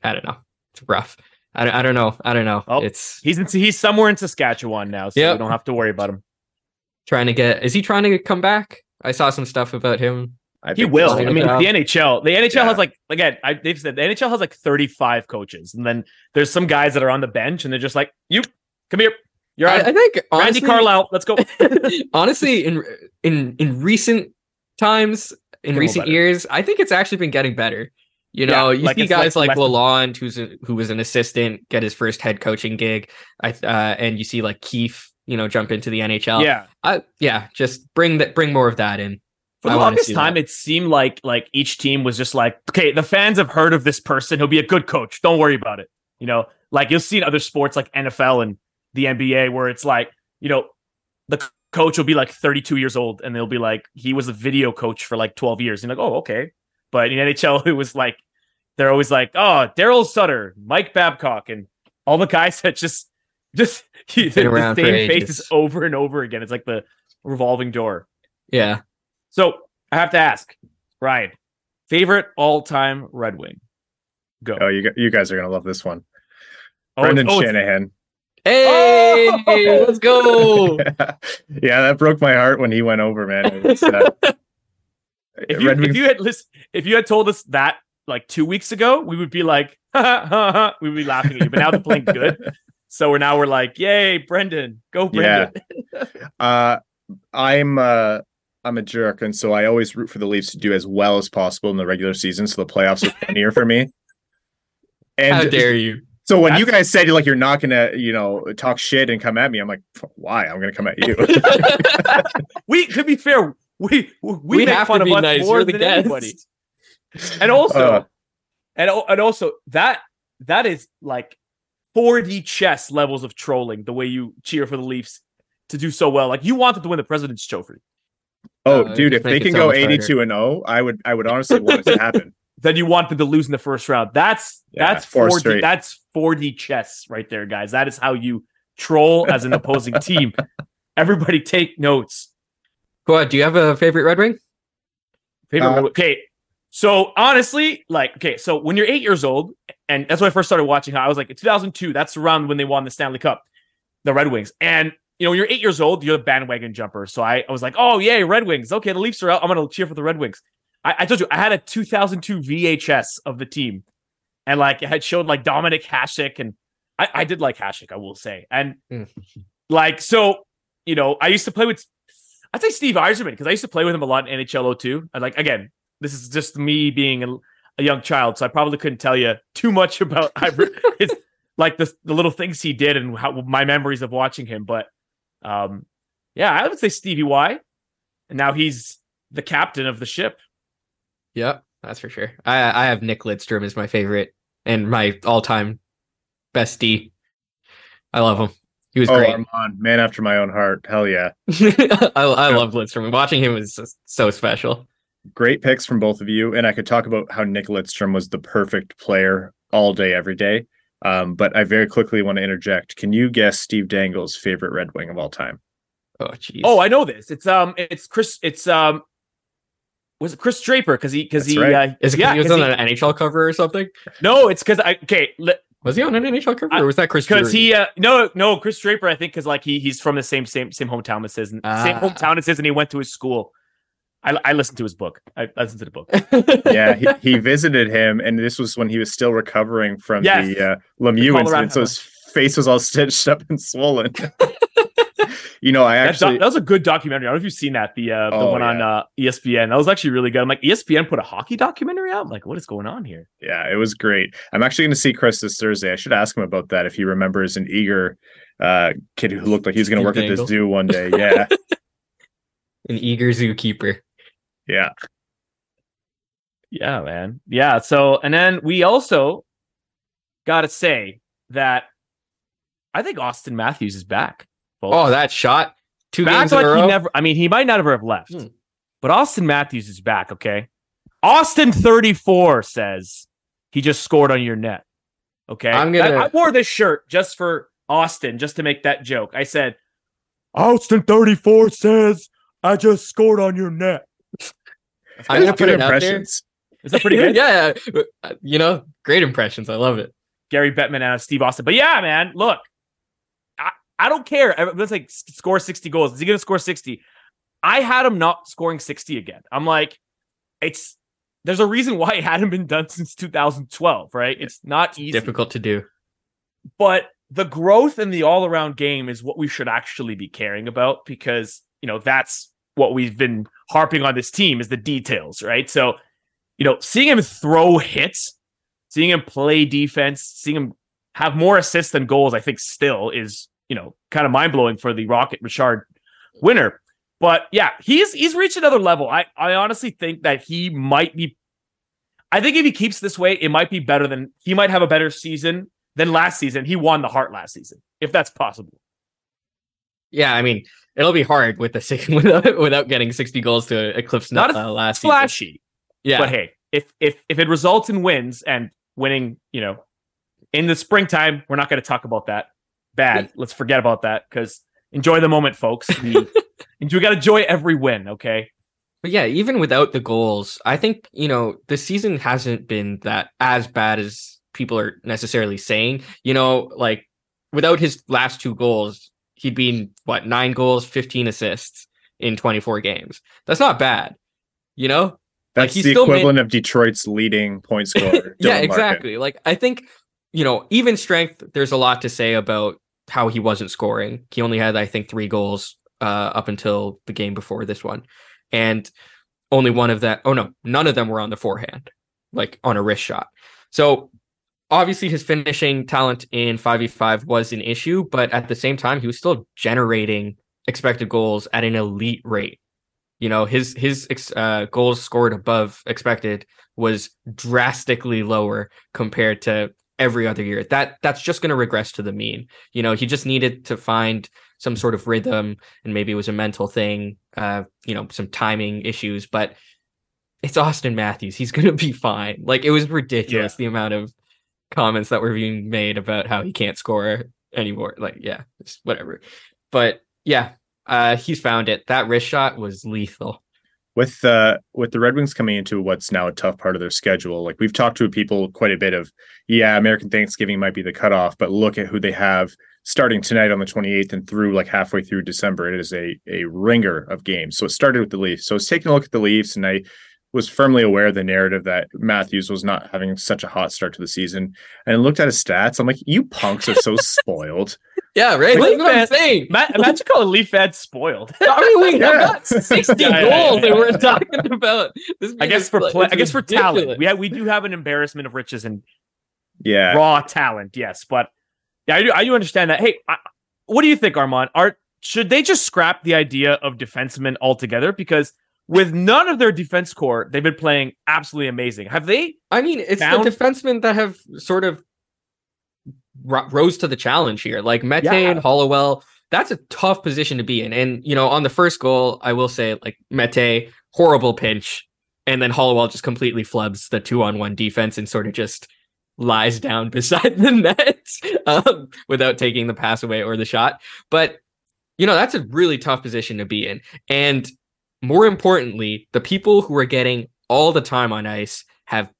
Speaker 4: I don't know, it's rough. I, I don't know, I don't know. Oh, it's
Speaker 2: he's in, he's somewhere in Saskatchewan now, so yep. we don't have to worry about him.
Speaker 4: Trying to get, is he trying to come back? I saw some stuff about him
Speaker 2: I he will. I mean, the NHL, the NHL yeah. has like again, I, they've said the NHL has like 35 coaches, and then there's some guys that are on the bench, and they're just like, "You come here, you're." I,
Speaker 4: I think
Speaker 2: honestly, Randy Carlyle, let's go. <laughs> <laughs>
Speaker 4: honestly, in in in recent times, in recent years, I think it's actually been getting better. You know, yeah, you like see guys like, like Lalonde, who's a, who was an assistant, get his first head coaching gig. I uh, and you see like Keefe, you know, jump into the NHL.
Speaker 2: Yeah,
Speaker 4: I, yeah, just bring that, bring more of that in.
Speaker 2: For the longest time, that. it seemed like like each team was just like, okay, the fans have heard of this person. He'll be a good coach. Don't worry about it. You know, like you'll see in other sports like NFL and the NBA where it's like, you know, the coach will be like 32 years old and they'll be like, he was a video coach for like 12 years. And like, oh, okay. But in NHL, <laughs> it was like, they're always like, oh, Darryl Sutter, Mike Babcock, and all the guys <laughs> that just just <laughs> the, the same faces over and over again. It's like the revolving door.
Speaker 4: Yeah.
Speaker 2: So I have to ask, Ryan, favorite all-time Red Wing? Go.
Speaker 3: Oh, you you guys are gonna love this one. Oh, Brendan oh, Shanahan.
Speaker 4: Hey, oh! let's go. <laughs>
Speaker 3: yeah, that broke my heart when he went over, man. Was, uh, <laughs>
Speaker 2: if, you, if you had list, if you had told us that like two weeks ago, we would be like, we would be laughing at you. But now they're playing good, so we're now we're like, yay, Brendan, go Brendan.
Speaker 3: Yeah. uh, I'm uh, I'm a jerk, and so I always root for the Leafs to do as well as possible in the regular season, so the playoffs are near for me.
Speaker 4: And how dare you?
Speaker 3: So when That's... you guys said like you're not gonna, you know, talk shit and come at me, I'm like, why? I'm gonna come at you. <laughs>
Speaker 2: we, to be fair, we we, we make fun of us nice. more than guest. anybody. And also, uh, and and also that that is like 4D chess levels of trolling. The way you cheer for the Leafs to do so well, like you wanted to win the President's Trophy.
Speaker 3: Oh, uh, dude, if they can so go 82 and 0, I would I would honestly want it to happen. <laughs>
Speaker 2: then you want them to lose in the first round. That's yeah, that's 4D straight. that's 4D chess right there, guys. That is how you troll as an opposing <laughs> team. Everybody take notes.
Speaker 4: Go ahead. Do you have a favorite Red Wing?
Speaker 2: Favorite uh, Okay. So honestly, like, okay, so when you're eight years old, and that's when I first started watching I was like in 2002, that's around when they won the Stanley Cup, the Red Wings. And you know, when you're eight years old, you're a bandwagon jumper. So I, I was like, oh, yay, Red Wings. Okay, the Leafs are out. I'm going to cheer for the Red Wings. I, I, told you, I had a 2002 VHS of the team. And like, it had showed like Dominik Hasek. And I, I did like Hasek, I will say. And mm. like, so, you know, I used to play with, I'd say Steve Yzerman because I used to play with him a lot in NHL 02. And like, again, this is just me being a, a young child. So I probably couldn't tell you too much about his, <laughs> like the, the little things he did and how my memories of watching him. But um, yeah, I would say Stevie Y. And now he's the captain of the ship.
Speaker 4: Yep, that's for sure. I I have Nick Lidstrom as my favorite and my all-time best D. I love him. He was oh, great.
Speaker 3: Armand, man after my own heart. Hell yeah. <laughs>
Speaker 4: I, I love Lidstrom. Watching him was so special.
Speaker 3: Great picks from both of you. And I could talk about how Nick Lidstrom was the perfect player all day, every day. Um, but I very quickly want to interject. Can you guess Steve Dangle's favorite Red Wing of all time?
Speaker 2: Oh, jeez. Oh, I know this. It's um, it's Chris. It's um, was it Chris Draper? Because he, because he, right. uh,
Speaker 4: is it yeah, he was on he, an NHL cover or something?
Speaker 2: No, it's because I okay. Li-
Speaker 4: was he on an NHL cover, or was that Chris?
Speaker 2: Because he, uh, no, no, Chris Draper. I think because like he, he's from the same, same, same hometown as his, same ah. hometown as his, and he went to his school. I, I listened to his book. I, I listened to the book. <laughs>
Speaker 3: yeah, he, he visited him, and this was when he was still recovering from yes. the uh, Lemieux incident. So his face was all <laughs> stitched up and swollen. <laughs> you know, I actually
Speaker 2: that, that, was a good documentary. I don't know if you've seen that the uh, the oh, one yeah. on uh, ESPN. That was actually really good. I'm like ESPN put a hockey documentary out. I'm like, what is going on here?
Speaker 3: Yeah, it was great. I'm actually going to see Chris this Thursday. I should ask him about that if he remembers an eager uh, kid who looked like he was going to work Dangle. at this zoo one day. Yeah.
Speaker 4: an eager zookeeper.
Speaker 3: Yeah.
Speaker 2: Yeah, man. Yeah. So, and then we also got to say that I think Auston Matthews is back.
Speaker 4: Folks. Oh, that shot. Two
Speaker 2: back games like he never. I mean, he might not ever have left, hmm. but Auston Matthews is back. Okay. Austin 34 says he just scored on your net. Okay,
Speaker 4: I'm gonna-
Speaker 2: I, I wore this shirt just for Austin, just to make that joke. I said, Austin thirty four says I just scored on your net.
Speaker 4: I'm gonna put it out there.
Speaker 2: Is that pretty <laughs> good?
Speaker 4: yeah, yeah. Uh, you know, great impressions. I love it.
Speaker 2: Gary Bettman and Steve Austin. But yeah, man, look, I, I don't care. Let's like score 60 goals. Is he going to score 60? I had him not scoring 60 again. I'm like, it's there's a reason why it hadn't been done since 2012, right? It's not easy.
Speaker 4: Difficult to do.
Speaker 2: But the growth in the all around game is what we should actually be caring about because, you know, that's what we've been harping on this team is the details, right? So, you know, seeing him throw hits, seeing him play defense, seeing him have more assists than goals, I think still is, you know, kind of mind blowing for the Rocket Richard winner. But yeah, he's he's reached another level. I I honestly think that he might be. I think if he keeps this way, it might be better than he might have a better season than last season. He won the Heart last season, if that's possible.
Speaker 4: Yeah, I mean, it'll be hard with the <laughs> without without getting 60 goals to eclipse
Speaker 2: Not
Speaker 4: uh, last season.
Speaker 2: Flashy,
Speaker 4: Yeah,
Speaker 2: but hey, if if if it results in wins and winning, you know, in the springtime, we're not going to talk about that. Bad. Let's forget about that because enjoy the moment, folks. <laughs> We, and we got to enjoy every win. Okay.
Speaker 4: But yeah, even without the goals, I think, you know, the season hasn't been that as bad as people are necessarily saying. You know, like without his last two goals, he'd been what, nine goals, 15 assists in 24 games. That's not bad. You know?
Speaker 3: That's
Speaker 4: he's
Speaker 3: the
Speaker 4: still made-
Speaker 3: equivalent of Detroit's leading point <laughs> scorer.
Speaker 4: yeah,
Speaker 3: Larkin.
Speaker 4: exactly. Like I think, you know, even strength, there's a lot to say about how he wasn't scoring. He only had, I think, three goals uh, up until the game before this one. And only one of that, oh no, none of them were on the forehand, like on a wrist shot. So obviously his finishing talent in 5v5 was an issue, but at the same time, he was still generating expected goals at an elite rate. You know, his his ex- uh, goals scored above expected was drastically lower compared to every other year. That that's just going to regress to the mean. You know, he just needed to find some sort of rhythm, and maybe it was a mental thing. Uh, you know, some timing issues, but it's Auston Matthews. He's going to be fine. Like it was ridiculous the amount of comments that were being made about how he can't score anymore. Like, yeah, it's whatever. But yeah, uh, he's found it. That wrist shot was lethal.
Speaker 3: with uh with the Red Wings coming into what's now a tough part of their schedule, like we've talked to people quite a bit of, yeah, American Thanksgiving might be the cutoff, but look at who they have starting tonight on the 28th and through like halfway through December. It is a a ringer of games. So it started with the Leafs. So I was taking a look at the Leafs I was firmly aware of the narrative that Matthews was not having such a hot start to the season. And looked at his stats. I'm like, you punks are so <laughs> spoiled.
Speaker 4: Yeah, right.
Speaker 2: Leaf
Speaker 4: That's what I'm
Speaker 2: fan-
Speaker 4: saying.
Speaker 2: Ma- <laughs> Imagine calling Leaf fans spoiled. <laughs>
Speaker 4: I mean, we
Speaker 3: Yeah.
Speaker 4: have got 60
Speaker 2: Yeah, yeah,
Speaker 4: goals
Speaker 2: yeah,
Speaker 4: and we're talking about this.
Speaker 2: I guess for play, I guess for talent, we have, we do have an embarrassment of riches and
Speaker 3: Yeah.
Speaker 2: raw talent. Yes, but yeah, I do I do understand that. Hey, I, what do you think, Armand? Are should they just scrap the idea of defensemen altogether? Because with none of their defense core, they've been playing absolutely amazing. Have they?
Speaker 4: I mean, it's
Speaker 2: found-
Speaker 4: the defensemen that have sort of ro- rose to the challenge here, like Mete
Speaker 2: Yeah.
Speaker 4: and Hollowell. That's a tough position to be in. And you know, on the first goal, I will say, like Mete, horrible pinch, and then Hollowell just completely flubs the two-on-one defense and sort of just lies down <laughs> beside the net um, without taking the pass away or the shot. But you know, that's a really tough position to be in. And more importantly, the people who are getting all the time on ice have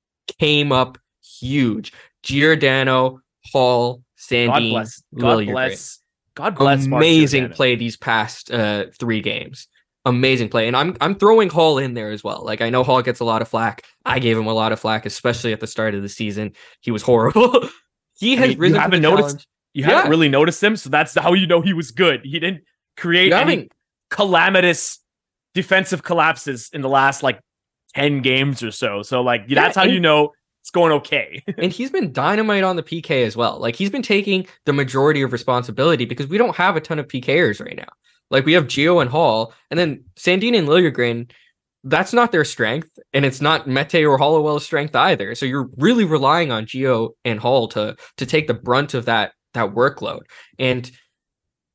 Speaker 4: came up huge. Giordano, Holl,
Speaker 2: God
Speaker 4: Sandy,
Speaker 2: bless. God bless. God bless.
Speaker 4: Amazing play these past uh, three games. Amazing play, and I'm I'm throwing Holl in there as well. Like I know Holl gets a lot of flack. I gave him a lot of flack, especially at the start of the season. He was horrible. <laughs> he
Speaker 2: I
Speaker 4: has
Speaker 2: mean, you
Speaker 4: risen. to
Speaker 2: haven't noticed-
Speaker 4: challenge.
Speaker 2: You
Speaker 4: Yeah.
Speaker 2: haven't really noticed him, so that's how you know he was good. He didn't create
Speaker 4: You
Speaker 2: any calamitous defensive collapses in the last like 10 games or so. So like
Speaker 4: Yeah,
Speaker 2: that's how
Speaker 4: and-
Speaker 2: you know it's going okay. <laughs>
Speaker 4: and he's been dynamite on the PK as well. Like he's been taking the majority of responsibility because we don't have a ton of PKers right now. Like we have Geo and Holl, and then Sandin and Liljegren. That's not their strength, and it's not Mete or Hollowell's strength either. So you're really relying on Geo and Holl to to take the brunt of that that workload. And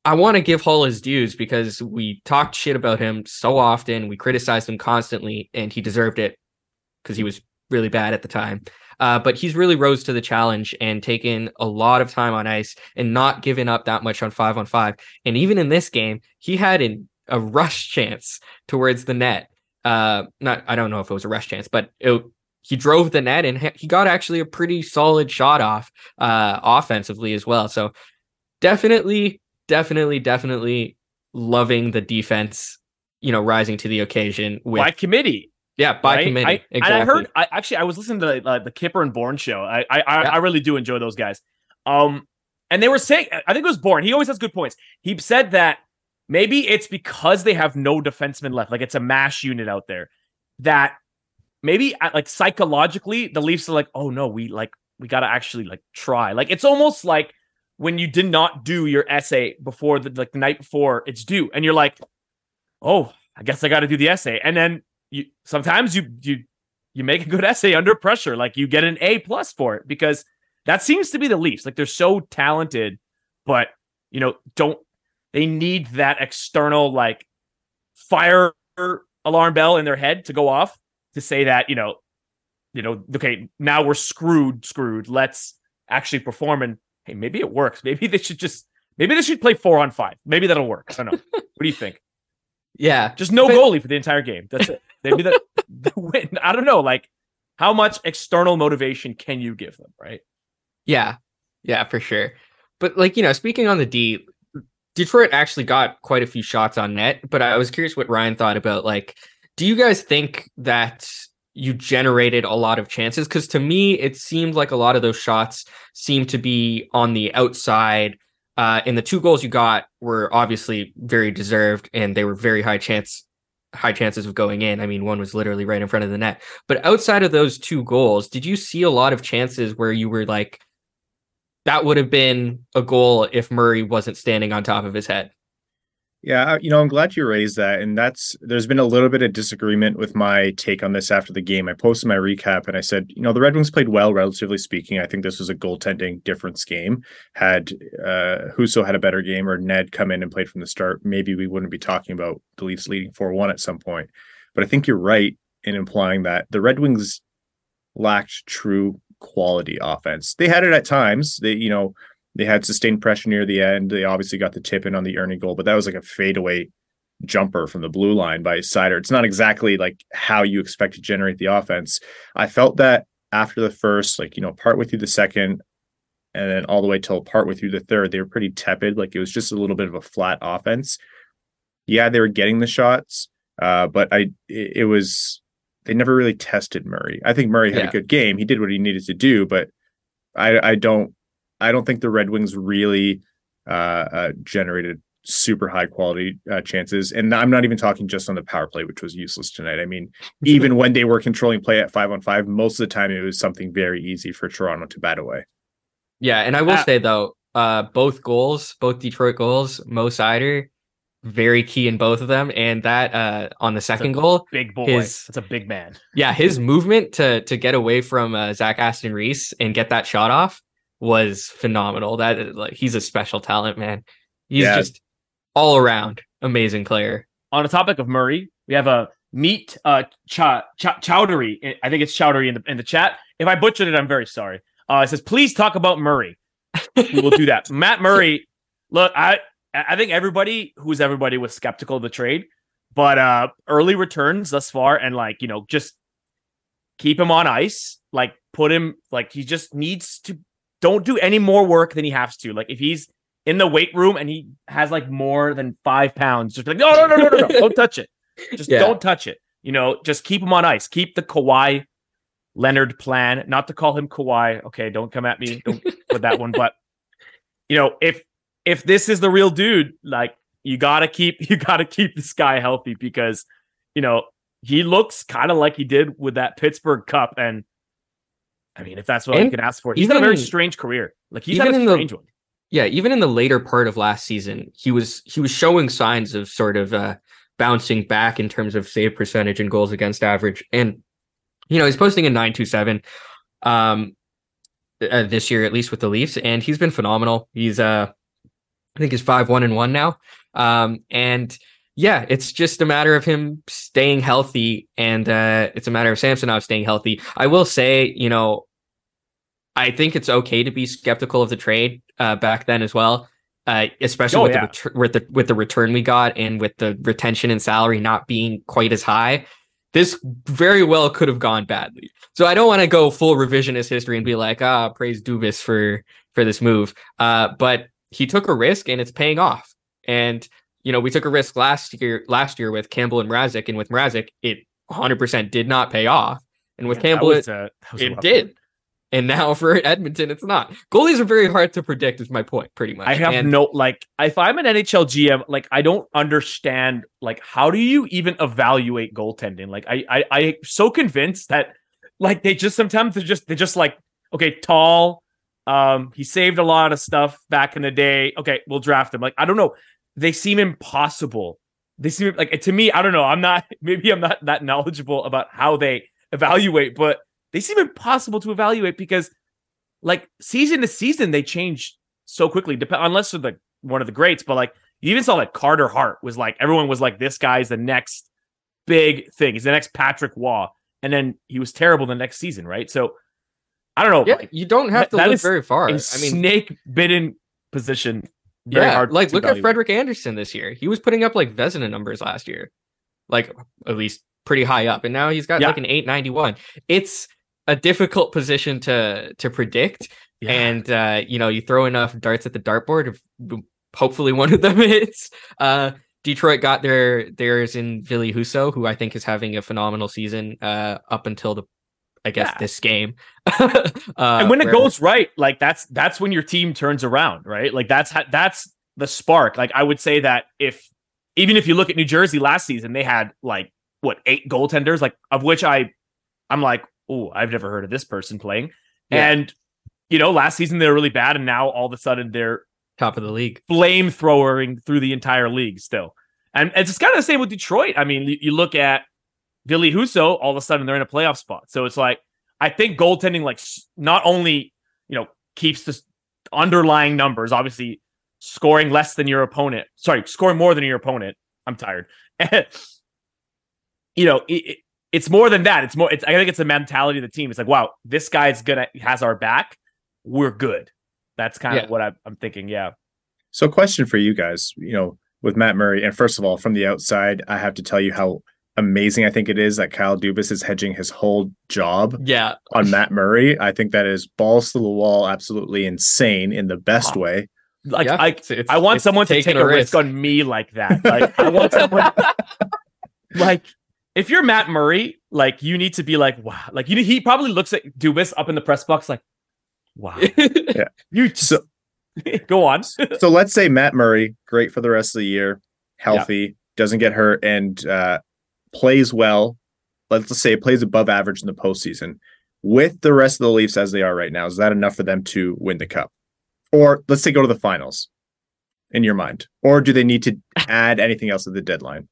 Speaker 4: I want to give Holl his dues because we talked shit about him so often, we criticized him constantly, and he deserved it because he was really bad at the time. Uh, but he's really rose to the challenge and taken a lot of time on ice and not given up that much on five on five. And even in this game, he had an, a rush chance towards the net. Uh, not I don't know if it was a rush chance, but it, he drove the net and he got actually a pretty solid shot off uh, offensively as well. So definitely, definitely, definitely loving the defense. You know, rising to the occasion with
Speaker 2: by committee.
Speaker 4: Yeah, by right? committee.
Speaker 2: I, exactly. And I heard. I actually I was listening to uh, the Kyper and Bourne show. I I, yeah. I really do enjoy those guys. Um, and they were saying, I think it was Bourne. He always has good points. He said that maybe it's because they have no defensemen left. Like it's a mash unit out there that maybe like psychologically the Leafs are like, oh no, we like we got to actually like try. Like it's almost like when you did not do your essay before the like the night before it's due, and you're like, oh, I guess I got to do the essay, and then you sometimes you you you make a good essay under pressure, like you get an A plus for it because that seems to be the Leafs. Like they're so talented, but you know don't they need that external like fire alarm bell in their head to go off to say that you know you know okay now we're screwed screwed. Let's actually perform and hey maybe it works. Maybe they should just maybe they should play four on five. Maybe that'll work. I don't know. <laughs> What do you think?
Speaker 4: Yeah.
Speaker 2: Just no but, goalie for the entire game. That's it. Maybe the, <laughs> the win. I don't know like how much external motivation can you give them right?
Speaker 4: Yeah. Yeah for sure. But like you know speaking on the d detroit actually got quite a few shots on net but i was curious what ryan thought about like do you guys think that you generated a lot of chances? Because to me, it seemed like a lot of those shots seemed to be on the outside. Uh, and the two goals you got were obviously very deserved, and they were very high chance high chances of going in. I mean, one was literally right in front of the net. But outside of those two goals, did you see a lot of chances where you were like, that would have been a goal if Murray wasn't standing on top of his head?
Speaker 3: Yeah, you know, I'm glad you raised that. And that's there's been a little bit of disagreement with my take on this after the game. I posted my recap and I said, you know, the Red Wings played well, relatively speaking. I think this was a goaltending difference game. Had uh Husso had a better game or Ned come in and played from the start, maybe we wouldn't be talking about the Leafs leading 4-1 at some point. But I think you're right in implying that the Red Wings lacked true quality offense. They had it at times. They, you know, they had sustained pressure near the end. They obviously got the tip in on the earning goal, but that was like a fadeaway jumper from the blue line by Seider. It's not exactly like how you expect to generate the offense. I felt that after the first, like, you know, part way through the second, and then all the way till part way through the third, they were pretty tepid. Like it was just a little bit of a flat offense. Yeah, they were getting the shots, uh, but I it, it, was they never really tested Murray. I think Murray had yeah. a good game. He did what he needed to do, but I I don't I don't think the Red Wings really uh, uh, generated super high quality uh, chances. And I'm not even talking just on the power play, which was useless tonight. I mean, <laughs> even when they were controlling play at five on five, most of the time it was something very easy for Toronto to bat away.
Speaker 4: Yeah, and I will uh, say though, uh, both goals, both Detroit goals, Mo Seider, very key in both of them. And that uh, on the second goal,
Speaker 2: big boy, his, that's a big man.
Speaker 4: Yeah, his movement to to get away from uh, Zach Aston Reese and get that shot off was phenomenal. That like he's a special talent, man. He's yeah. just all around amazing player.
Speaker 2: On the topic of Murray, we have a meet uh cha, cha, chowdery. I think it's chowdery in the in the chat. If I butchered it, I'm very sorry. Uh, it says please talk about Murray. we will do that. <laughs> Matt Murray. Look, I I think everybody who's everybody was skeptical of the trade, but uh early returns thus far, and like you know, just keep him on ice. Like put him like he just needs to don't do any more work than he has to. Like if he's in the weight room and he has like more than five pounds, just like no, no, no, no, no, no, don't touch it. Just <laughs> yeah. don't touch it. You know, just keep him on ice. Keep the Kawhi Leonard plan. Not to call him Kawhi. Okay, don't come at me. Don't put that one. But you know, if if this is the real dude, like you gotta keep <laughs> you gotta keep this guy healthy because you know he looks kind of like he did with that Pittsburgh Cup and I mean, if that's what and you can ask for, he's even, got a very strange career. Like he's had a strange
Speaker 4: the,
Speaker 2: one.
Speaker 4: Yeah, even in the later part of last season, he was he was showing signs of sort of uh, bouncing back in terms of save percentage and goals against average. And you know, he's posting a nine two seven um uh, this year at least with the Leafs, and he's been phenomenal. He's uh I think he's five one and one now. Um and yeah, it's just a matter of him staying healthy, and uh, it's a matter of Samsonov staying healthy. I will say, you know, I think it's okay to be skeptical of the trade uh, back then as well, uh, especially
Speaker 2: Oh,
Speaker 4: with,
Speaker 2: yeah.
Speaker 4: the ret- with the with the return we got and with the retention and salary not being quite as high. This very well could have gone badly. So I don't want to go full revisionist history and be like, ah, praise Dubas for for this move. Uh, but he took a risk and it's paying off. And you know, we took a risk last year last year with Campbell and Mrazek, and with Mrazek, it 100% did not pay off. And with
Speaker 2: Yeah,
Speaker 4: Campbell,
Speaker 2: was, uh,
Speaker 4: it did. And now <laughs> for Edmonton, it's not. Goalies are very hard to predict, is my point, pretty much.
Speaker 2: I have
Speaker 4: And
Speaker 2: no like if I'm an NHL GM, like I don't understand like how do you even evaluate goaltending? Like I I I'm so convinced that like they just sometimes they're just they're just like okay tall, um he saved a lot of stuff back in the day. Okay, we'll draft him. Like I don't know, they seem impossible. They seem like to me I don't know. I'm not <laughs> maybe I'm not that knowledgeable about how they evaluate, but they seem impossible to evaluate because like season to season they change so quickly unless they're the one of the greats but like you even saw like carter hart was like everyone was like this guy's the next big thing he's the next patrick roy and then he was terrible the next season right so i don't know
Speaker 4: yeah,
Speaker 2: like,
Speaker 4: you don't have
Speaker 2: that-
Speaker 4: to
Speaker 2: that
Speaker 4: look very far. I mean,
Speaker 2: snake bitten position very
Speaker 4: yeah,
Speaker 2: hard
Speaker 4: like look at. Frederik Andersen this year. He was putting up like Vezina numbers last year, like at least pretty high up, and now he's got
Speaker 2: Yeah.
Speaker 4: like an 891. It's a difficult position to to predict,
Speaker 2: Yeah.
Speaker 4: and uh, you know you throw enough darts at the dartboard. Hopefully one of them <laughs> hits. Uh, Detroit got their theirs in Ville Husso, who I think is having a phenomenal season uh, up until the, I guess
Speaker 2: Yeah.
Speaker 4: this game. <laughs> uh,
Speaker 2: and when it
Speaker 4: where-
Speaker 2: goes right, like that's that's when your team turns around, right? Like that's ha- that's the spark. Like I would say that if even if you look at New Jersey last season, they had like what eight goaltenders, like of which I I'm like, oh, I've never heard of this person playing.
Speaker 4: Yeah.
Speaker 2: And you know, last season they were really bad, and now all of a sudden they're
Speaker 4: top of the league.
Speaker 2: flamethrowering through the entire league still. And it's kind of the same with Detroit. I mean, you, you look at Ville Husso, all of a sudden they're in a playoff spot. So it's like I think goaltending like not only, you know, keeps the underlying numbers, obviously scoring less than your opponent. Sorry, scoring more than your opponent. I'm tired. <laughs> you know, it, it- it's more than that. It's more it's I think it's the mentality of the team. It's like, wow, this guy's gonna has our back. We're good. That's kind
Speaker 4: Yeah.
Speaker 2: of what I'm, I'm thinking. Yeah.
Speaker 3: So, question for you guys, you know, with Matt Murray, and first of all, from the outside, I have to tell you how amazing I think it is that Kyle Dubas is hedging his whole job
Speaker 4: Yeah,
Speaker 3: on Matt Murray. I think that is balls to the wall, absolutely insane in the best
Speaker 2: Wow.
Speaker 3: way.
Speaker 2: Like
Speaker 4: yeah.
Speaker 2: I
Speaker 4: It's- it's-
Speaker 2: I want someone to take a risk on me like that. Like I want someone <laughs> <laughs> like if you're Matt Murray, like you need to be like, wow. Like you he probably looks at Dubas up in the press box like, wow. <laughs> You just,
Speaker 3: So, <laughs>
Speaker 2: go on.
Speaker 3: so let's say Matt Murray, great for the rest of the year, healthy, doesn't get hurt, and uh, plays well. Let's say it plays above average in the postseason. With the rest of the Leafs as they are right now, is that enough for them to win the cup? Or let's say go to the finals in your mind? Or do they need to <laughs> add anything else at the deadline?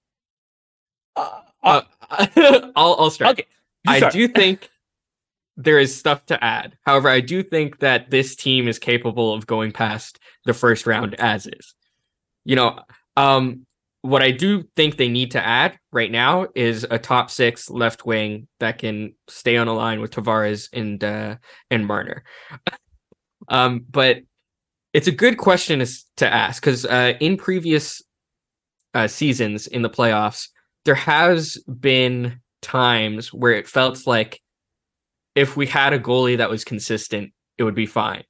Speaker 2: Uh,
Speaker 4: Uh, <laughs> I'll I'll start.
Speaker 2: okay.
Speaker 4: I
Speaker 2: start.
Speaker 4: do think there is stuff to add. However, I do think that this team is capable of going past the first round as is. You know, um, what I do think they need to add right now is a top six left wing that can stay on a line with Tavares and uh, and Marner. <laughs> um, but it's a good question to ask because uh, in previous uh, seasons in the playoffs, there has been times where it felt like if we had a goalie that was consistent, it would be fine.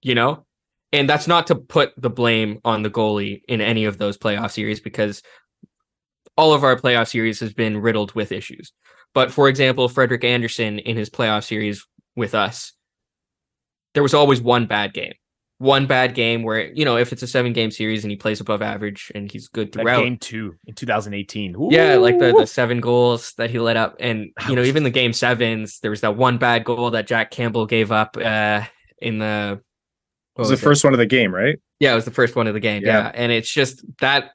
Speaker 4: You know? And that's not to put the blame on the goalie in any of those playoff series because all of our playoff series has been riddled with issues. But for example, Frederik Andersen in his playoff series with us, there was always one bad game. One bad game where, you know, if it's a seven game series and he plays above average and he's good
Speaker 2: That
Speaker 4: throughout.
Speaker 2: game two in 2018.
Speaker 4: Yeah, like the, the seven goals that he let up, and you know even the game sevens, there was that one bad goal that Jack Campbell gave up uh, in the.
Speaker 3: It was the first one of the game, right?
Speaker 4: Yeah, it was the first one of the game.
Speaker 3: Yeah.
Speaker 4: Yeah. and it's just that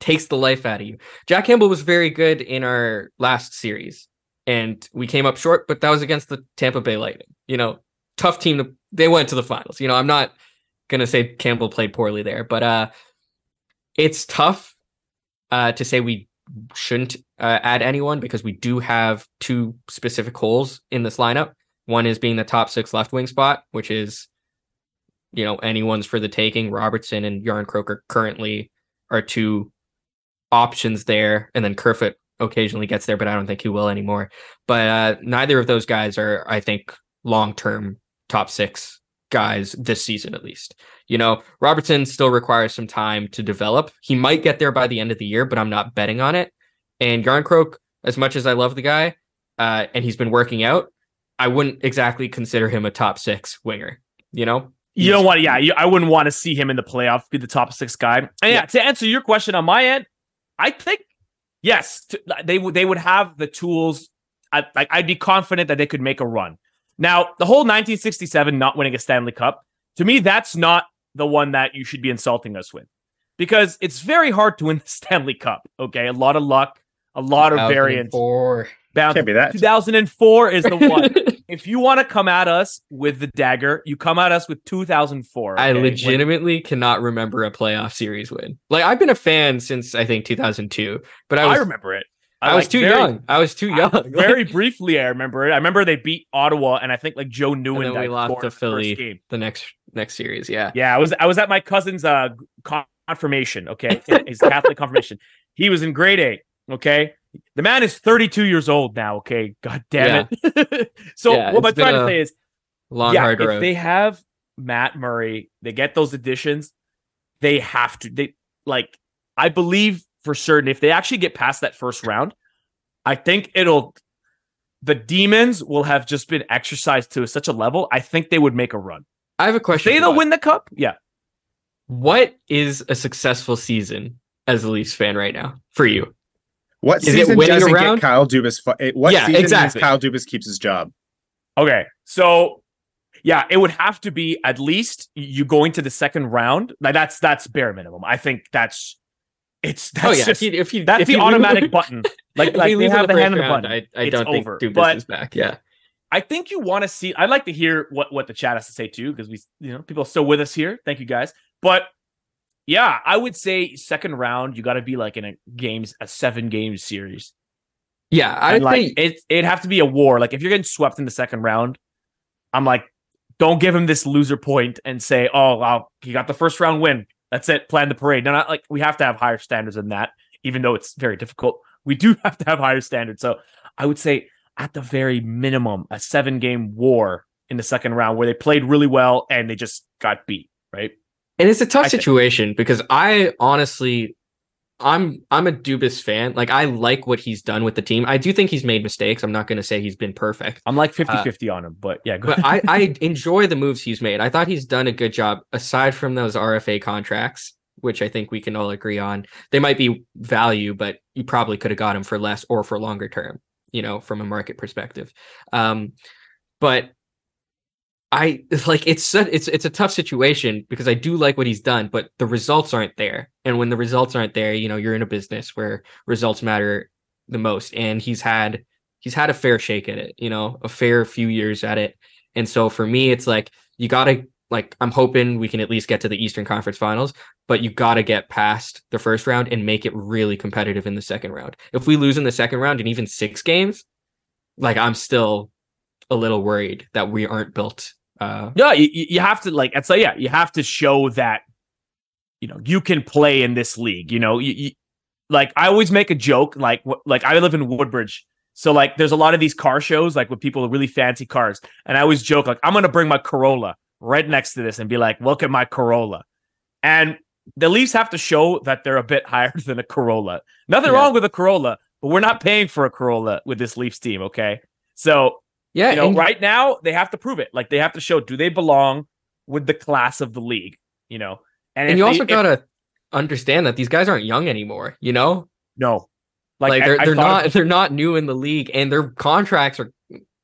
Speaker 4: takes the life out of you. Jack Campbell was very good in our last series, and we came up short, but that was against the Tampa Bay Lightning. You know, tough team. To, they went to the finals. You know, I'm not gonna say Campbell played poorly there, but uh, it's tough uh, to say we shouldn't uh, add anyone because we do have two specific holes in this lineup. One is being the top six left wing spot, which is, you know, anyone's for the taking. Robertson and Jarnkrok currently are two options there, and then Kerfoot occasionally gets there, but I don't think he will anymore. But uh, neither of those guys are, I think, long term top six guys this season at least. You know, Robertson still requires some time to develop. He might get there by the end of the year, but I'm not betting on it. And Jarnkrok, as much as I love the guy, uh, and he's been working out, I wouldn't exactly consider him a top six winger. You know,
Speaker 2: you don't want, yeah, you, I wouldn't want to see him in the playoff be the top six guy. And yeah, yeah, to answer your question on my end, I think yes, to, they would they would have the tools. I, like I'd be confident that they could make a run. Now, the whole 1967 not winning a Stanley Cup, to me, that's not the one that you should be insulting us with, because it's very hard to win the <laughs> Stanley Cup. Okay, a lot of luck, a lot of variance.
Speaker 3: Bound Can't be that.
Speaker 2: 2004 is the one. <laughs> if you want to come at us with the dagger, you come at us with 2004. Okay?
Speaker 4: I legitimately when... cannot remember a playoff series win. Like I've been a fan since I think 2002, but I, was,
Speaker 2: I remember it.
Speaker 4: I, I was too very, young. I was too young. <laughs>
Speaker 2: very briefly, I remember it. I remember they beat Ottawa, and I think like Joe Nieuwendyk.
Speaker 4: And then we lost to Philly the next next series. Yeah,
Speaker 2: yeah. I was I was at my cousin's uh confirmation. Okay, <laughs> his Catholic confirmation. He was in grade eight. Okay, the man is 32 years old now. Okay, god damn yeah. it. <laughs> so yeah, what I'm trying to say is,
Speaker 4: long yeah, hard road.
Speaker 2: they have Matt Murray, they get those additions. They have to. They like. I believe for certain if they actually get past that first round, I think it'll. The demons will have just been exercised to such a level. I think they would make a run.
Speaker 4: I have a question.
Speaker 2: Say they'll win the cup. Yeah.
Speaker 4: What is a successful season as a Leafs fan right now for you?
Speaker 3: What is season doesn't around? get Kyle Dubas? Eh, what yeah, season exactly. Kyle Dubas keeps his job?
Speaker 2: Okay, so yeah, it would have to be at least you going to the second round. Like that's that's bare minimum. I think that's it's oh, that's oh, yeah. just if you, if you, that's if the you automatic lose, button. <laughs> Like like they have the, the hand on the button.
Speaker 4: I, I don't think over. But is back. Yeah.
Speaker 2: I think you want to see. I'd like to hear what what the chat has to say too, because we, you know, people are still with us here. Thank you guys. But yeah, I would say second round, you got to be like in a games a seven game series.
Speaker 4: Yeah, I
Speaker 2: like
Speaker 4: think
Speaker 2: it. It'd have to be a war. Like if you're getting swept in the second round, I'm like, don't give him this loser point and say, oh, wow, he got the first round win. That's it. Plan the parade. No, not like we have to have higher standards than that. Even though it's very difficult, we do <laughs> have to have higher standards. So I would say at the very minimum, a seven game war in the second round where they played really well and they just got beat. Right.
Speaker 4: And it's a tough I situation think. because I honestly I'm I'm a Dubas fan. Like I like what he's done with the team. I do think he's made mistakes. I'm not going to say he's been perfect.
Speaker 2: I'm like 50-50 uh, on him, but yeah,
Speaker 4: but I, I <laughs> enjoy the moves he's made. I thought he's done a good job aside from those RFA contracts, which I think we can all agree on. They might be value, but you probably could have got him for less or for longer term, you know, from a market perspective. Um, but I like it's it's it's a tough situation because I do like what he's done, but the results aren't there. And when the results aren't there, you know, you're in a business where results matter the most. And he's had he's had a fair shake at it, you know, a fair few years at it. And so for me, it's like you gotta like I'm hoping we can at least get to the Eastern Conference Finals, but you gotta get past the first round and make it really competitive in the second round. If we lose in the second round and even six games, like I'm still a little worried that we aren't built
Speaker 2: uh, no, you, you have to like. It's like yeah, you have to show that you know you can play in this league. You know, you, you, like I always make a joke like like I live in Woodbridge, so like there's a lot of these car shows like with people with really fancy cars, and I always joke like I'm gonna bring my Corolla right next to this and be like, look at my Corolla, and the Leafs have to show that they're a bit <laughs> higher than a Corolla. Nothing yeah. wrong with a Corolla, but we're not paying for a Corolla with this Leafs team. Okay, so yeah, you know, and- right now they have to prove it. Like they have to show do they belong with the class of the league, you know.
Speaker 4: And, and you also gotta understand that these guys aren't young anymore, you know?
Speaker 2: No.
Speaker 4: Like, like they're I, they're not they're not new in the league and their contracts are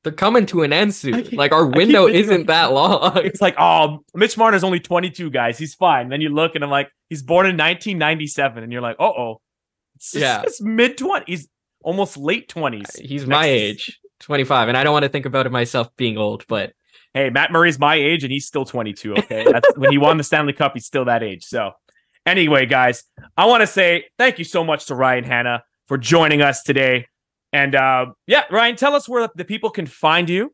Speaker 4: they're coming to an end soon. Like our window isn't that long.
Speaker 2: It's like, oh, Mitch Marner's only 22, guys. He's fine. Then you look and I'm like, he's born in 1997, and you're like, oh, oh, yeah, it's mid 20s. He's almost late 20s.
Speaker 4: He's my age. 25, and I don't want to think about it myself being old, but
Speaker 2: hey, Matt Murray's my age and he's still 22. Okay, that's when he won the Stanley Cup. He's still that age. So Anyway, guys, I want to say thank you so much to Ryan Hanna for joining us today. And uh, yeah, Ryan, tell us where the people can find you.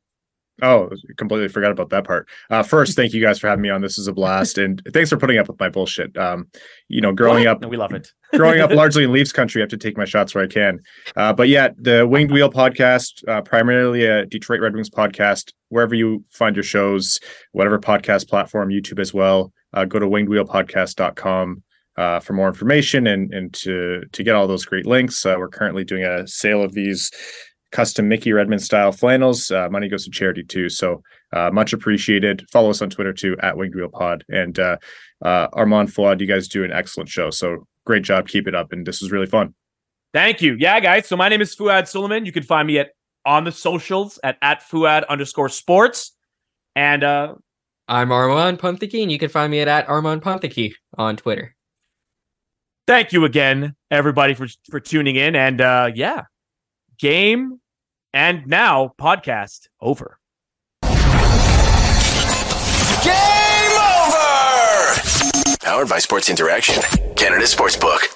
Speaker 3: Oh, completely forgot about that part. Uh, first, thank you guys for having me on. This is a blast, and thanks for putting up with my bullshit. Um, you know, growing what? up,
Speaker 2: we love it. <laughs>
Speaker 3: growing up largely in Leafs country, I have to take my shots where I can. Uh, but yeah, the Winged Wheel podcast, uh, primarily a Detroit Red Wings podcast. Wherever you find your shows, whatever podcast platform, YouTube as well. Uh, go to wingedwheelpodcast.com uh, for more information and and to to get all those great links. Uh, we're currently doing a sale of these custom Mickey Redmond style flannels. Uh, money goes to charity too. So uh, much appreciated. Follow us on Twitter too at Winged Wheel Pod. And uh, uh, Armand Fuad, you guys do an excellent show. So great job. Keep it up. And this was really fun.
Speaker 2: Thank you. Yeah, guys. So my name is Fuad Suleiman. You can find me at on the socials at, at Fuad underscore sports. And uh
Speaker 4: I'm Armand Punthicky, and you can find me at, at Armand Punthicky on Twitter.
Speaker 2: Thank you again, everybody, for for tuning in. And uh yeah, game and now podcast over.
Speaker 1: Game over! Powered by Sports Interaction, Canada Sportsbook.